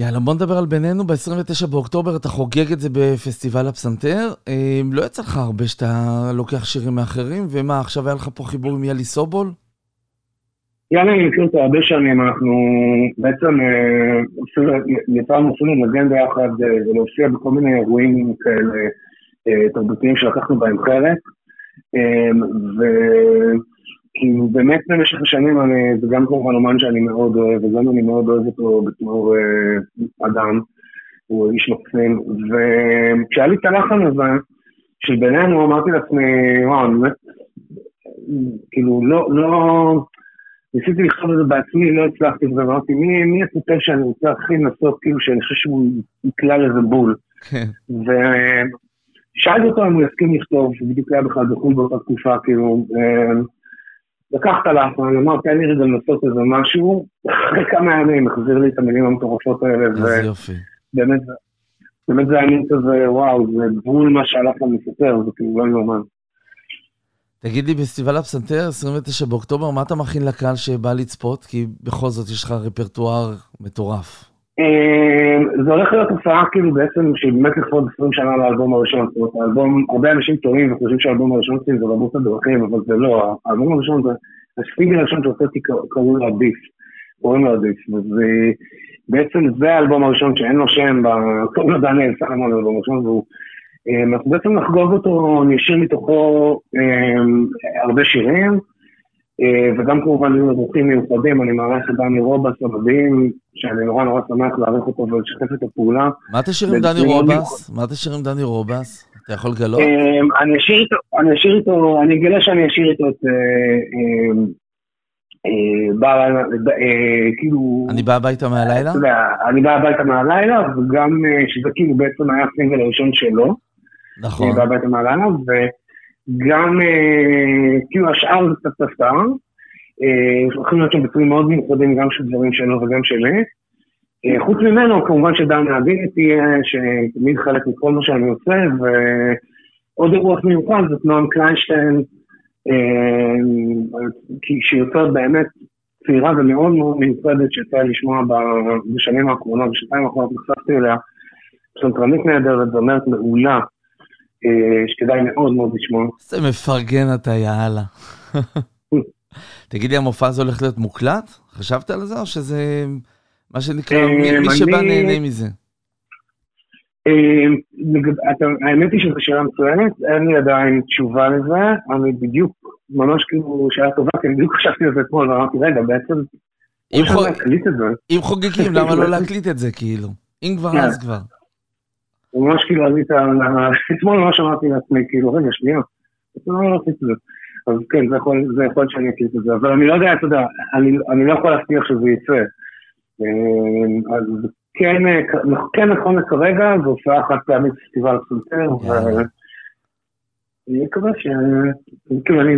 יאללה, בוא נדבר על בינינו. ב-29 באוקטובר אתה חוגג את זה בפסטיבל הפסנתר. אה, לא יצא לך הרבה שאתה לוקח שירים מאחרים, ומה, עכשיו היה לך פה חיבור עם יאלי סובול? יאללה, אני מכיר אותו הרבה שנים, אנחנו בעצם אה, אפילו- יצאנו אפילו לנגן ביחד אה, ולהופיע בכל מיני אירועים כאלה אה, תרבותיים שלקחנו בהם חלק. אה, וכאילו באמת במשך השנים אני, זה גם כמובן אומן שאני מאוד אוהב, וגם אני מאוד אוהב אותו בתור אה, אדם, הוא איש מקסים. וכשהיה לי את הלחן הזה, של בינינו אמרתי לעצמי, וואו, אני באמת, כאילו לא, לא, ניסיתי לכתוב את זה בעצמי, לא הצלחתי, ואמרתי, מי, מי הכותב שאני רוצה הכי לנסות, כאילו, שאני חושב שהוא יקלע לזה בול. כן. ושאלתי אותו אם הוא יסכים לכתוב, שבדיוק היה בכלל בחו"ל באותה תקופה, כאילו, לקח את הלחן, אמר, תן לי רגע לנסות איזה משהו, אחרי כמה ימים החזיר לי את המילים המטורפות האלה, איזה יופי. ובאמת, באמת זה היה מין כזה, וואו, זה בול מה שהלחן מספר, זה כאילו לא יאומן. תגיד לי, פסטיבל הפסנתר, 29 באוקטובר, מה אתה מכין לקהל שבא לצפות? כי בכל זאת יש לך רפרטואר מטורף. אה, זה הולך להיות הופעה כאילו בעצם שהיא באמת לכבוד 20 שנה לאלבום הראשון, זאת אומרת האלבום, הרבה אנשים טועים וחושבים שהאלבום הראשון שלי זה רבות הדרכים, אבל זה לא, האלבום הראשון זה, הסינגל הראשון שהוצאתי קר- קראו לו עדיף, קוראים לו עדיף, ובעצם זה האלבום הראשון שאין לו שם, קוראים לו דניאל סלמון האלבום הראשון, והוא, אה, אנחנו בעצם נחגוג אותו, נשאיר מתוכו אה, הרבה שירים, וגם כמובן יהיו אורחים מיוחדים, אני מארח את דני רובס המדהים, שאני נורא נורא שמח לארח אותו ולשתף את הפעולה. מה תשאיר עם דני רובס? מה תשאיר עם דני רובס? אתה יכול לגלות? אה, אני אשאיר איתו, אני אגלה שאני אשאיר איתו את... אה, אה, אה, בא אה, כאילו... אני בא הביתה מהלילה? אתה יודע, אני בא הביתה מהלילה, וגם אה, שזה כאילו בעצם היה הסינגל הראשון שלו. נכון. אני בא הביתה מהלילה, וגם אה, כאילו השאר זה קצת הפתעה. אה, הולכים להיות שם ביצועים מאוד מיוחדים, גם של דברים שלו וגם שלי. אה, חוץ ממנו, כמובן שדן עדי תהיה, שתמיד חלק מכל מה שאני עושה, ועוד אירוע מיוחד זאת נועם קליינשטיין, אה, כי- שהיא יוצרת באמת צעירה ומאוד מאוד מיוחדת שיצא לי לשמוע בשנים האחרונות, בשנתיים האחרונות נחשפתי אליה, פסנתרנית נהדרת, זמרת מעולה, שכדאי מאוד מאוד לשמוע. איזה מפרגן אתה, יאללה. תגיד לי, המופע הזה הולך להיות מוקלט? חשבת על זה, או שזה מה שנקרא, מי אה, שבא נהנה מזה? אה, האמת היא שזו שאלה מצוינת, אין לי עדיין תשובה לזה, אני בדיוק, ממש כאילו שאלה טובה, כי אני בדיוק חשבתי על זה אתמול, ואמרתי, רגע, בעצם. אם חוגגים, למה לא להקליט את זה, כאילו? אם כבר, כן. אז כבר. ממש כאילו עלית, אתמול ממש אמרתי לעצמי, כאילו, רגע, שנייה, לא רציתי את זה. אז כן, זה יכול להיות שאני אקליט את זה, אבל אני לא יודע, אתה יודע, אני לא יכול להבטיח שזה יצא. אה, אז כן, כן נכון כרגע, זו הופעה חד פעמית פסטיבל פסנתר, ואני מקווה ש... כאילו, אני...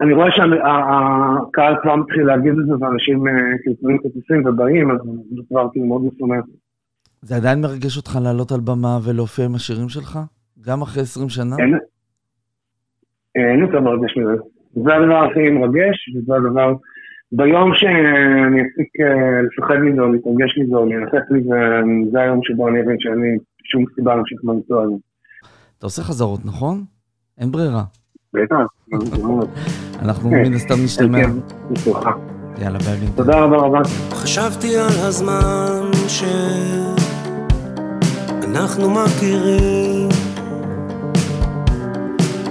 אני רואה שהקהל כבר מתחיל להגיד את זה, ואנשים כאילו קונים כרטיסים ובאים, אז זה כבר כאילו מאוד משמח. זה עדיין מרגש אותך לעלות על במה ולהופיע עם השירים שלך? גם אחרי 20 שנה? אין, אין יותר מרגש מזה. זה הדבר הכי מרגש, וזה הדבר... ביום שאני אפסיק לפחד מזה או להתרגש מזה או להינחף מזה, זה היום שבו אני אבין שאין לי שום סיבה להמשיך במקצוע הזה. אתה עושה חזרות, נכון? אין ברירה. בטח, אנחנו מן הסתם נשתמע. יאללה, ביי. תודה רבה רבה. חשבתי על הזמן שאנחנו מכירים,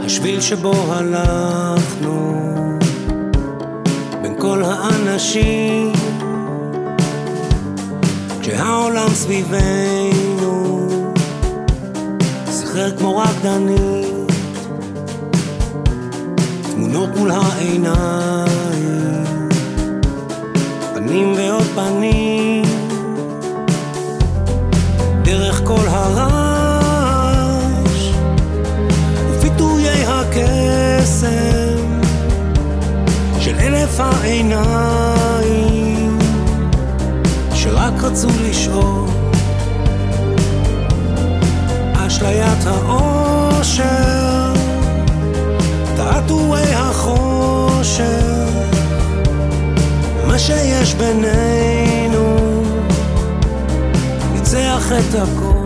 השביל שבו הלכנו בין כל האנשים, כשהעולם סביבנו זכר כמו רקדנית. תמונות מול העיניים, פנים ועוד פנים, כל הרעש, ופיתויי הקסם של אלף העיניים, שרק רצו לשאול, אשליית האושר תעתועי החושך, מה שיש בינינו, ניצח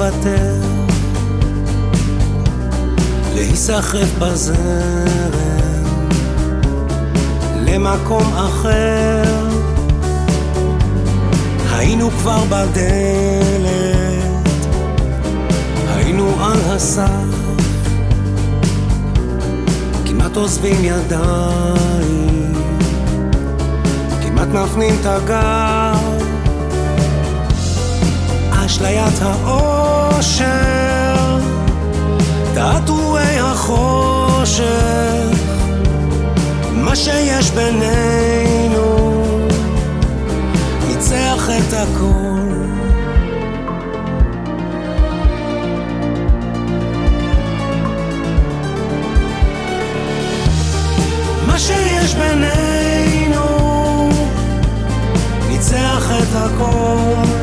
לוותר, להיסחף בזרם למקום אחר. היינו כבר בדלת, היינו על הסף. כמעט עוזבים ידיים, כמעט מפנים את הגב. אשליית האושר, תעתועי החושך, מה שיש בינינו, ניצח את הכל. שיש בינינו ניצח את הכל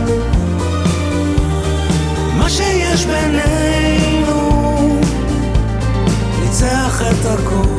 שיש בינינו ניצח את הכל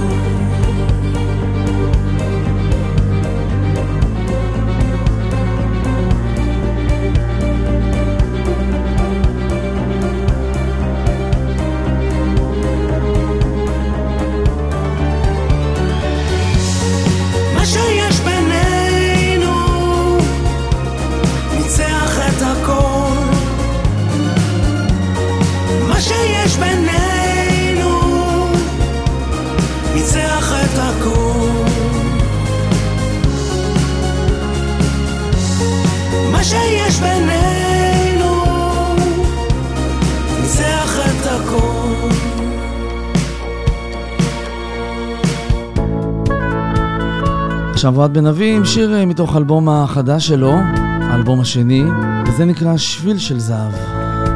עכשיו אוהד בן אבי עם שיר אה, מתוך אלבום החדש שלו, האלבום השני, וזה נקרא שביל של זהב.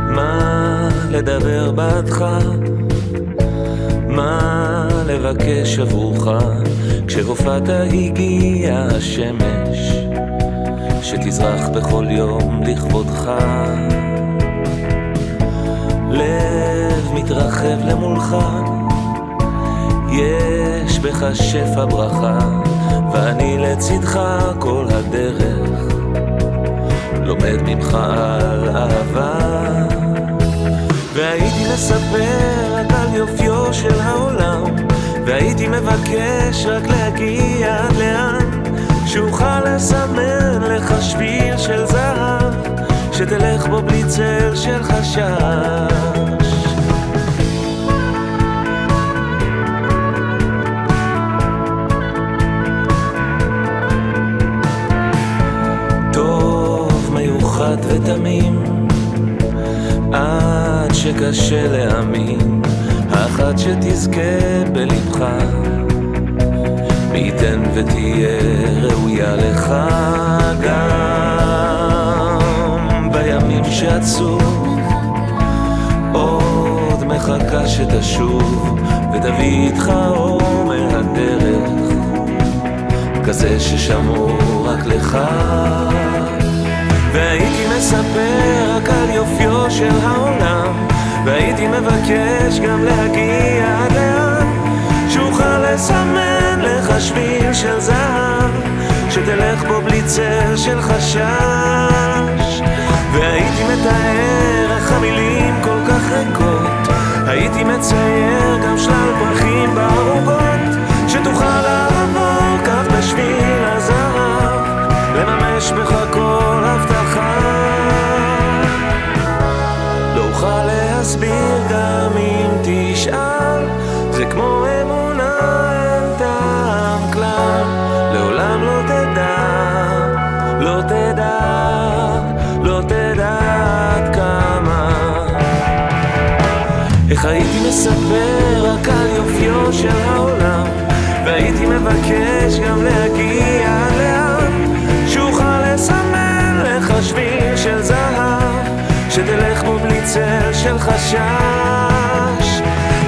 מה לדבר בעדך? מה לבקש עבורך? כשהופעת הגיעה השמש שתזרח בכל יום לכבודך. לב מתרחב למולך, יש בך שפע ברכה, ואני לצדך כל הדרך. לומד ממך על אהבה. והייתי מספר רק על יופיו של העולם, והייתי מבקש רק להגיע עד לאן, שאוכל לסמן לך שביל של זהב, שתלך בו בלי צל של חשש. עד שקשה להאמין, האחת שתזכה בלבך, מי ייתן ותהיה ראויה לך גם. בימים שעצוב, עוד מחכה שתשוב ותביא איתך אור מהדרך. כזה ששמור רק לך. והייתי מספר רק על יופיו של העולם והייתי מבקש גם להגיע עד לאן שאוכל לסמן לך שביל של זהב שתלך בו בלי צל של חשש. והייתי מתאר איך המילים כל כך ריקות הייתי מצייר גם שלל פרחים בערוגות שתוכל לעבור כך בשביל הזהב לממש בך כל הבטחה להסביר גם אם תשאל. זה כמו אמונה אין טעם כלל לעולם לא תדע לא תדע לא תדע עד כמה. איך הייתי מספר רק על יופיו של העולם והייתי מבקש גם להגיע לאן. שאוכל לסמן לך שביל של זהב שתלך צל של חשש.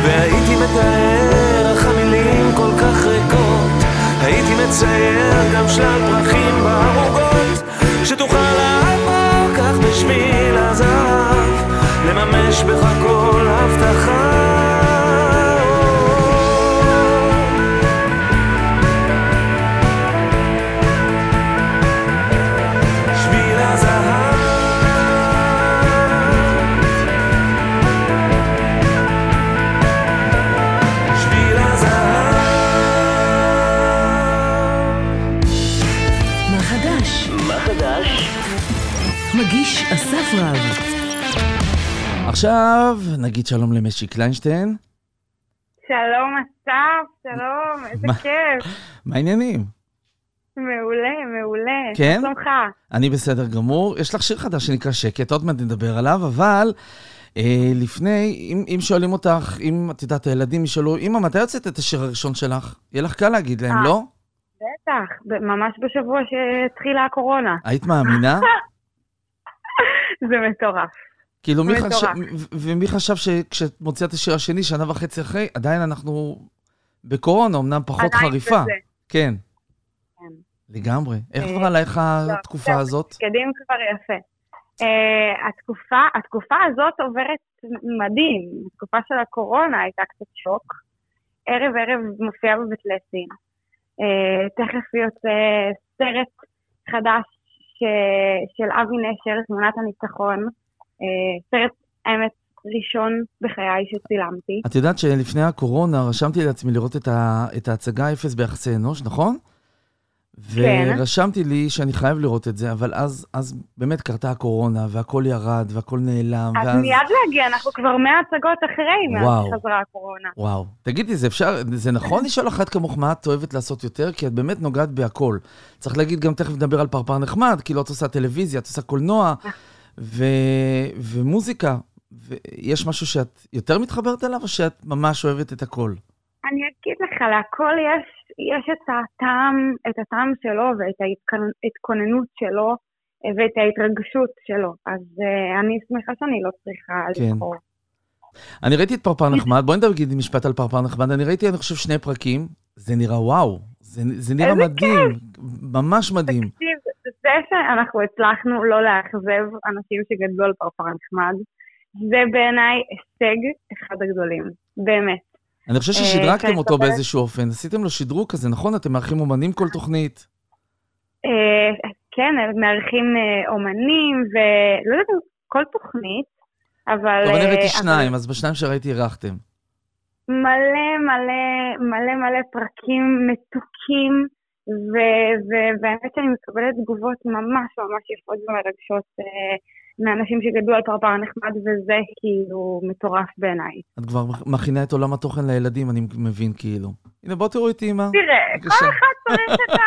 והייתי מתאר איך המילים כל כך ריקות. הייתי מצייר גם שלל פרחים בערוגות. שתוכל לעבור כך בשביל הזהב לממש בך כל הבטחה עכשיו נגיד שלום למשי קליינשטיין. שלום אסף, שלום, איזה? כיף. מה העניינים? מעולה, מעולה. כן? מה שלומך? אני בסדר גמור. יש לך שיר חדש שנקרא שקט, עוד מעט נדבר עליו, אבל אה, לפני, אם, אם שואלים אותך, אם את יודעת, הילדים ישאלו, אמא, מתי יוצאת את השיר הראשון שלך? יהיה לך קל להגיד להם, אה. לא? בטח, ממש בשבוע שהתחילה הקורונה. היית מאמינה? זה מטורף. כאילו, מי. חשב, ומי חשב שכשאת מוציאה את השיר השני, שנה וחצי אחרי, עדיין אנחנו בקורונה, אמנם פחות עדיין חריפה. בזה. כן. כן. לגמרי. איך אה, עברה עלייך לא, התקופה הזאת? מתפקדים כבר יפה. Uh, התקופה, התקופה הזאת עוברת מדהים. התקופה של הקורונה הייתה קצת שוק. ערב ערב מופיעה בבית לסין. Uh, תכף יוצא סרט חדש. של אבי נשר, תמונת הניצחון. Uh, סרט, האמת, ראשון בחיי שצילמתי. את יודעת שלפני הקורונה רשמתי לעצמי לראות את, ה, את ההצגה אפס ביחסי אנוש, נכון? כן. ורשמתי לי שאני חייב לראות את זה, אבל אז, אז באמת קרתה הקורונה, והכל ירד, והכל נעלם, אז ואז... מיד להגיע, אנחנו כבר 100 הצגות אחרי מאז. שחזרה הקורונה. וואו. תגידי, זה אפשר, זה נכון לשאול אחת כמוך מה את אוהבת לעשות יותר? כי את באמת נוגעת בהכל. צריך להגיד, גם תכף נדבר על פרפר נחמד, כאילו את עושה טלוויזיה, את עושה קולנוע, ו... ומוזיקה. ויש משהו שאת יותר מתחברת אליו, או שאת ממש אוהבת את הכל? אני אגיד לך, להכל יש, יש את הטעם, את הטעם שלו ואת ההתכוננות שלו אה, ואת ההתרגשות שלו. אז uh, אני שמחה שאני לא צריכה כן. לבחור. אני ראיתי את פרפר נחמד, בואי נגיד משפט על פרפר נחמד. אני ראיתי, אני חושב, שני פרקים, זה נראה וואו. זה, זה נראה מדהים, ממש מדהים. תקשיב, זה שאנחנו הצלחנו לא לאכזב אנשים שגדלו על פרפר נחמד, זה בעיניי הישג אחד הגדולים, באמת. אני חושב אה, ששדרגתם שאני אותו באיזשהו אופן, עשיתם לו שדרוג כזה, נכון? אתם מארחים אומנים כל תוכנית. אה, כן, מארחים אה, אומנים, ולא יודעת אם כל תוכנית, אבל... טוב, אני אה, ראיתי שניים, אז בשניים שראיתי אירחתם. מלא מלא מלא מלא פרקים מתוקים, והאמת שאני מקבלת תגובות ממש ממש יפות ומרגשות אה, מאנשים שגדלו על פרפר נחמד, וזה כאילו מטורף בעיניי. את כבר מכינה את עולם התוכן לילדים, אני מבין כאילו. הנה, בוא תראו את אימא. תראה. כל אחד צריך את ה...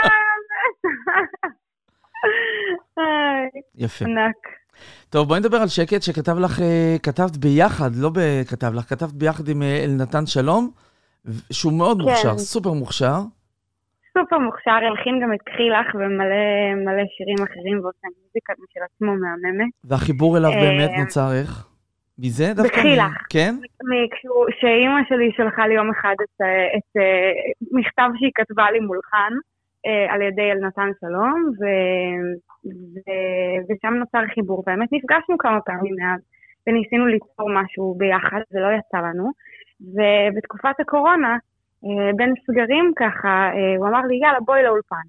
יפה. ענק. טוב, בואי נדבר על שקט שכתב לך, אה, כתבת ביחד, לא כתב לך, כתבת ביחד עם אה, אלנתן שלום, שהוא מאוד כן. מוכשר, סופר מוכשר. סופר מוכשר, הלחין גם את קחי לך ומלא מלא שירים אחרים ועושה מוזיקה משל עצמו מהממת. והחיבור אליו אה, באמת נוצר איך? מזה דווקא? בקחי מ- לך. כן? שאימא שלי שלחה לי יום אחד את, אה, את אה, מכתב שהיא כתבה לי מולחן על ידי אלנתן שלום, ו, ו, ושם נוצר חיבור. באמת נפגשנו כמה פעמים מאז, וניסינו ליצור משהו ביחד, זה לא יצא לנו. ובתקופת הקורונה, בין סגרים ככה, אה, הוא אמר לי, יאללה, בואי לאולפן.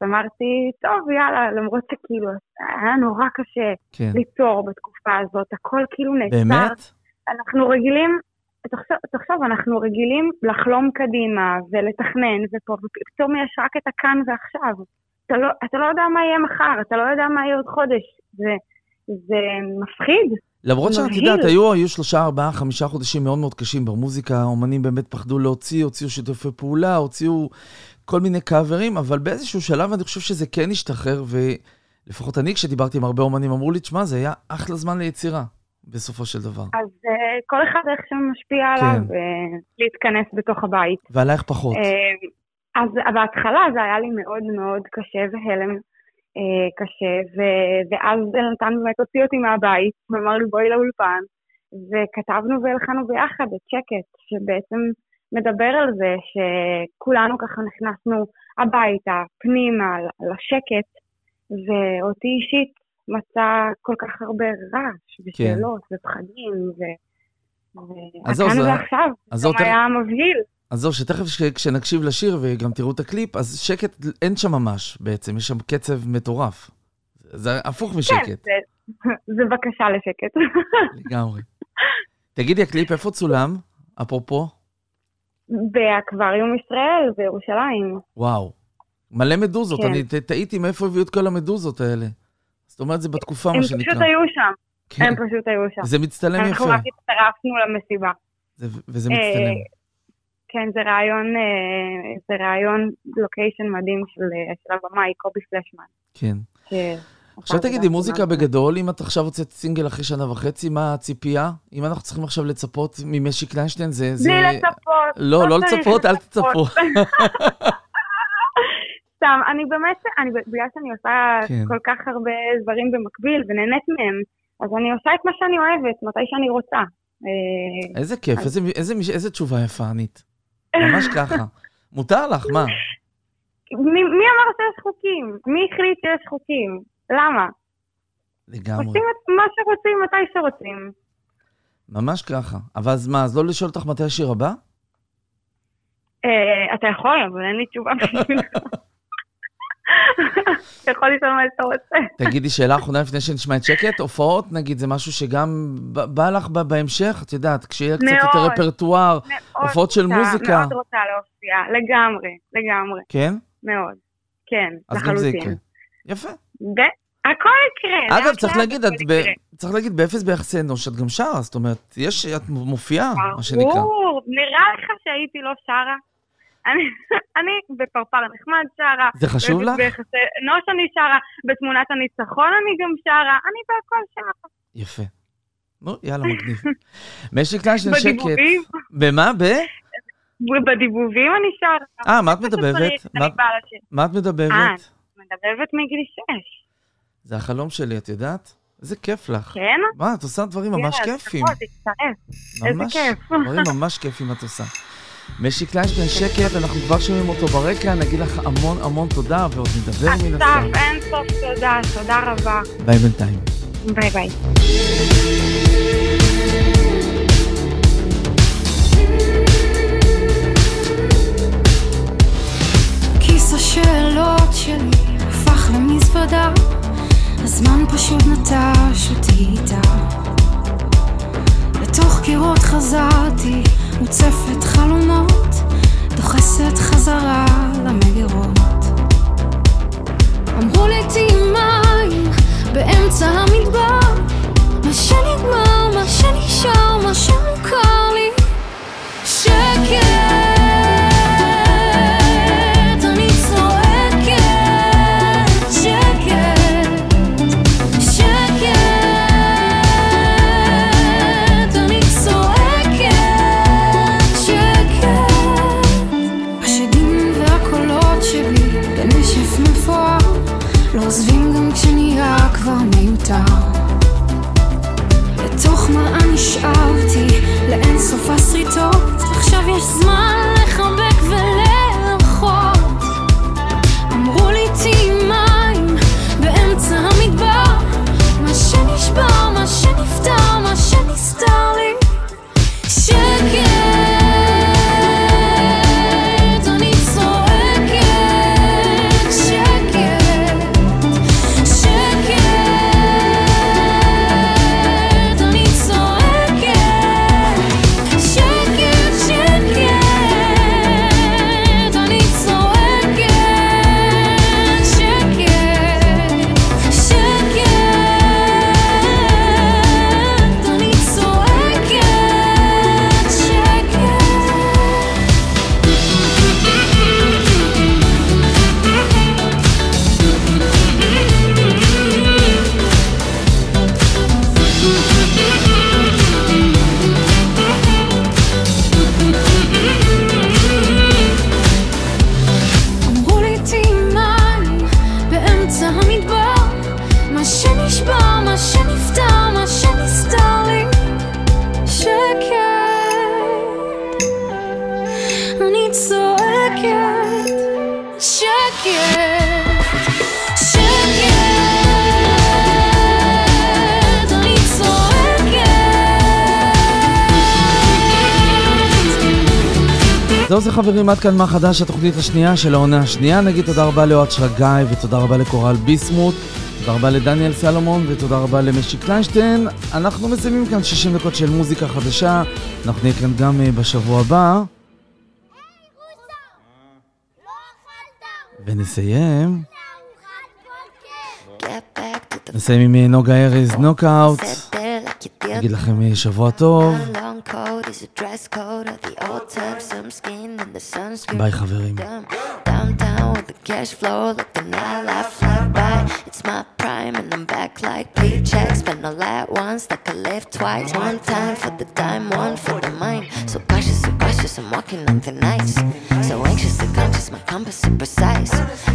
אז אמרתי, טוב, יאללה, למרות שכאילו היה נורא קשה כן. ליצור בתקופה הזאת, הכל כאילו נעצר. באמת? אנחנו רגילים, תחשוב, תחשוב, אנחנו רגילים לחלום קדימה ולתכנן ופה, ופתאום יש רק את הכאן ועכשיו. אתה לא, אתה לא יודע מה יהיה מחר, אתה לא יודע מה יהיה עוד חודש. זה, זה מפחיד. למרות שאת. יודעת, היו, היו שלושה, ארבעה, חמישה חודשים מאוד מאוד קשים במוזיקה, האומנים באמת פחדו להוציא, הוציאו שיתופי פעולה, הוציאו כל מיני קאברים, אבל באיזשהו שלב אני חושב שזה כן השתחרר, ולפחות אני, כשדיברתי עם הרבה אומנים, אמרו לי, תשמע, זה היה אחלה זמן ליצירה, בסופו של דבר. אז uh, כל אחד איך שמשפיע כן. עליו, uh, להתכנס בתוך הבית. ועלייך פחות. אה, אז בהתחלה זה היה לי מאוד מאוד קשה והלם אה, קשה, ו- ואז אלנתן באמת הוציא אותי מהבית, ואמר לי בואי לאולפן, וכתבנו והלחנו ביחד את שקט, שבעצם מדבר על זה שכולנו ככה נכנסנו הביתה, פנימה, לשקט, ואותי אישית מצא כל כך הרבה רעש ושאלות ופחדים, ו... אז זהו, זה- ועכשיו, זה היה מבהיל. אז זהו, שתכף כש- כשנקשיב לשיר וגם תראו את הקליפ, אז שקט אין שם ממש בעצם, יש שם קצב מטורף. זה הפוך כן, משקט, זה, זה בקשה לשקט. לגמרי. תגידי, הקליפ איפה צולם? אפרופו? באקווריום ישראל בירושלים. וואו. מלא מדוזות, כן. אני תהיתי מאיפה הביאו את כל המדוזות האלה. זאת אומרת, זה בתקופה, הם מה פשוט שנקרא. היו שם. כן. הם פשוט היו שם. זה מצטלם אנחנו יפה. רק הצטרפנו למסיבה. זה- וזה אה, מצטלם. כן, זה רעיון, אה, זה רעיון לוקיישן מדהים של אה, של הבמאי קובי פלשמן. כן. ש- עכשיו תגידי, מוזיקה. בגדול, אם את עכשיו הוצאת סינגל אחרי שנה וחצי, מה הציפייה? אם אנחנו צריכים עכשיו לצפות ממשי קליינשטיין, זה... בלי לצפות. לא, לא צריך לצפות, אל תצפו. סתם, אני באמת, אני, בגלל שאני עושה כן. כל כך הרבה דברים במקביל ונהנית מהם, אז אני עושה את מה שאני אוהבת, מתי שאני רוצה. אה, איזה כיף, אז- איזה, איזה, איזה, איזה תשובה יפה, ענית. ממש ככה. מותר לך, מה? מי, מי אמר שיש חוקים? מי החליט שיש חוקים? למה? לגמרי. עושים את מה שרוצים, מתי שרוצים. ממש ככה. אבל אז מה, אז לא לשאול אותך מתי השיר הבא? אה, אתה יכול, אבל אין לי תשובה בשבילך. אתה יכול לשאול מה שאתה רוצה. תגידי, שאלה אחרונה לפני שנשמע את שקט, הופעות, נגיד, זה משהו שגם בא לך בהמשך? את יודעת, כשיהיה קצת יותר רפרטואר, הופעות של מוזיקה. מאוד רוצה להופיע, לגמרי, לגמרי. כן? מאוד. כן, אז גם זה יקרה. לחלוטין. יפה. הכל יקרה. אגב, צריך להגיד, את ב-. צריך להגיד, באפס ביחסי אנוש, את גם שרה, זאת אומרת, יש, את מופיעה, מה שנקרא. ברור, נראה לך שהייתי לא שרה? אני, אני בפרפר נחמד שרה. זה חשוב לך? ביחסי אנוש אני שרה, בתמונת הניצחון אני גם שרה, אני בהכל שרה. יפה. נו, יאללה, מגניב. משי קליינשטיין שקט. בדיבובים, במה? ב? בדיבובים אני שרה. אה, מה את מדבבת? מה- את מדבבת? אה, מדבבת מגיל שש. זה החלום שלי, את יודעת? איזה כיף לך. כן? מה, את עושה דברים ממש יאללה, כיפים. איזה ממש, כיף. דברים ממש כיפים את עושה. משי קליינשטיין שקט, אנחנו כבר שומעים אותו ברקע, נגיד לך המון המון תודה, ועוד נדבר מן אסף, הסתם. אין סוף תודה, תודה רבה. ביי בינתיים. ביי ביי. כיס השאלות שלי הפך למזוודה שוב נטש אותי איתה. לתוך קירות חזרתי, מוצפת חלומות, דוחסת חזרה למגירות. אמרו לי תהיי באמצע המדבר, מה שנגמר, מה שנשאר, מה שמוכר לי, שקט. זהו זה חברים, עד כאן מה חדש, התוכנית השנייה של העונה השנייה. נגיד תודה רבה לאוהד שרגאי ותודה רבה לקורל ביסמוט. תודה רבה לדניאל סלומון ותודה רבה למשי קליינשטיין. אנחנו מסיימים כאן 60 דקות של מוזיקה חדשה. אנחנו נהיה כאן גם אה, בשבוע הבא. ונסיים. נסיים עם אה, נוגה ארז נוקאוט. נגיד לכם אה, שבוע טוב. ביי חברים. Cash flow, like the nightlife fly by. It's my prime and I'm back like paychecks. Spend all at once, like I left twice. One time for the dime, one for the mind. So cautious, I'm walking on the nights. So anxiously conscious, my compass is precise.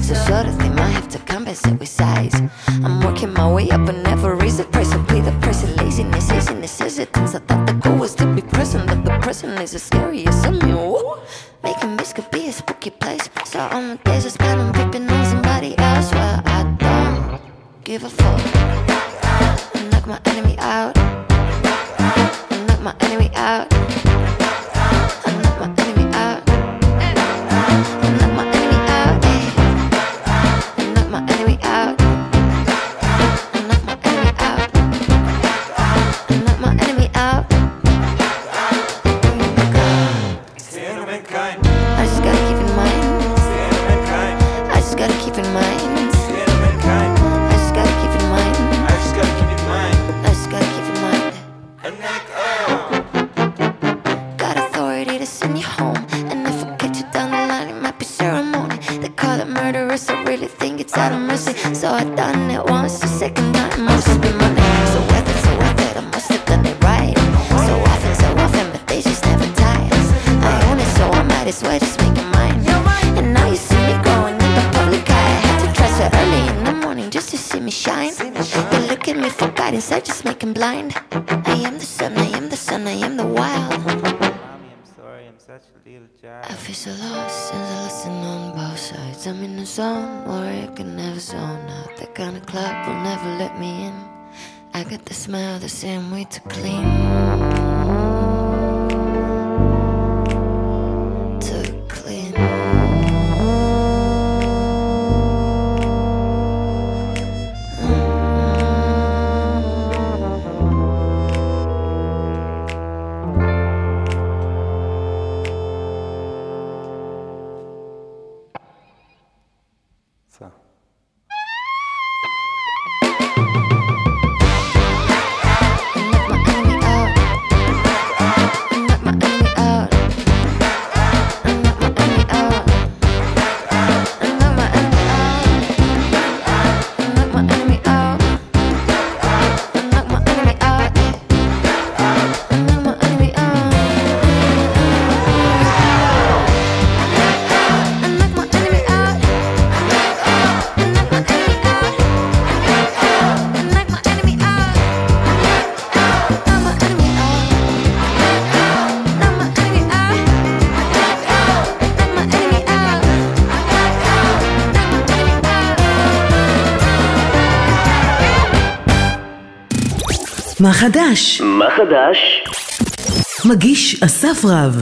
So short of they might have to compensate with size. I'm working my way up and never raise the price. So pay the price of laziness, isn't necessitance. I thought the goal was to be present, but the present is scary as something. Whoa. Making this could be a spooky place. So on the days I spend on peeping on somebody else. Well, I don't give a fuck. I knock my enemy out. I knock my enemy out. Out of mercy. So I done it once, the second time must have been money. So worth it, so worth it, I must have done it right. So often, so often, but they just never tires. I own it, so I might as well just make it mine. And now you see me growing in the public eye. I had to try so early in the morning just to see me shine. They look at me for guidance, I just make 'em blind. I feel so lost since I listen on both sides. I'm in a zone where I can never zone out. That kind of club will never let me in. I got the smell the same way to clean. מה חדש? מה חדש? מגיש אסף רב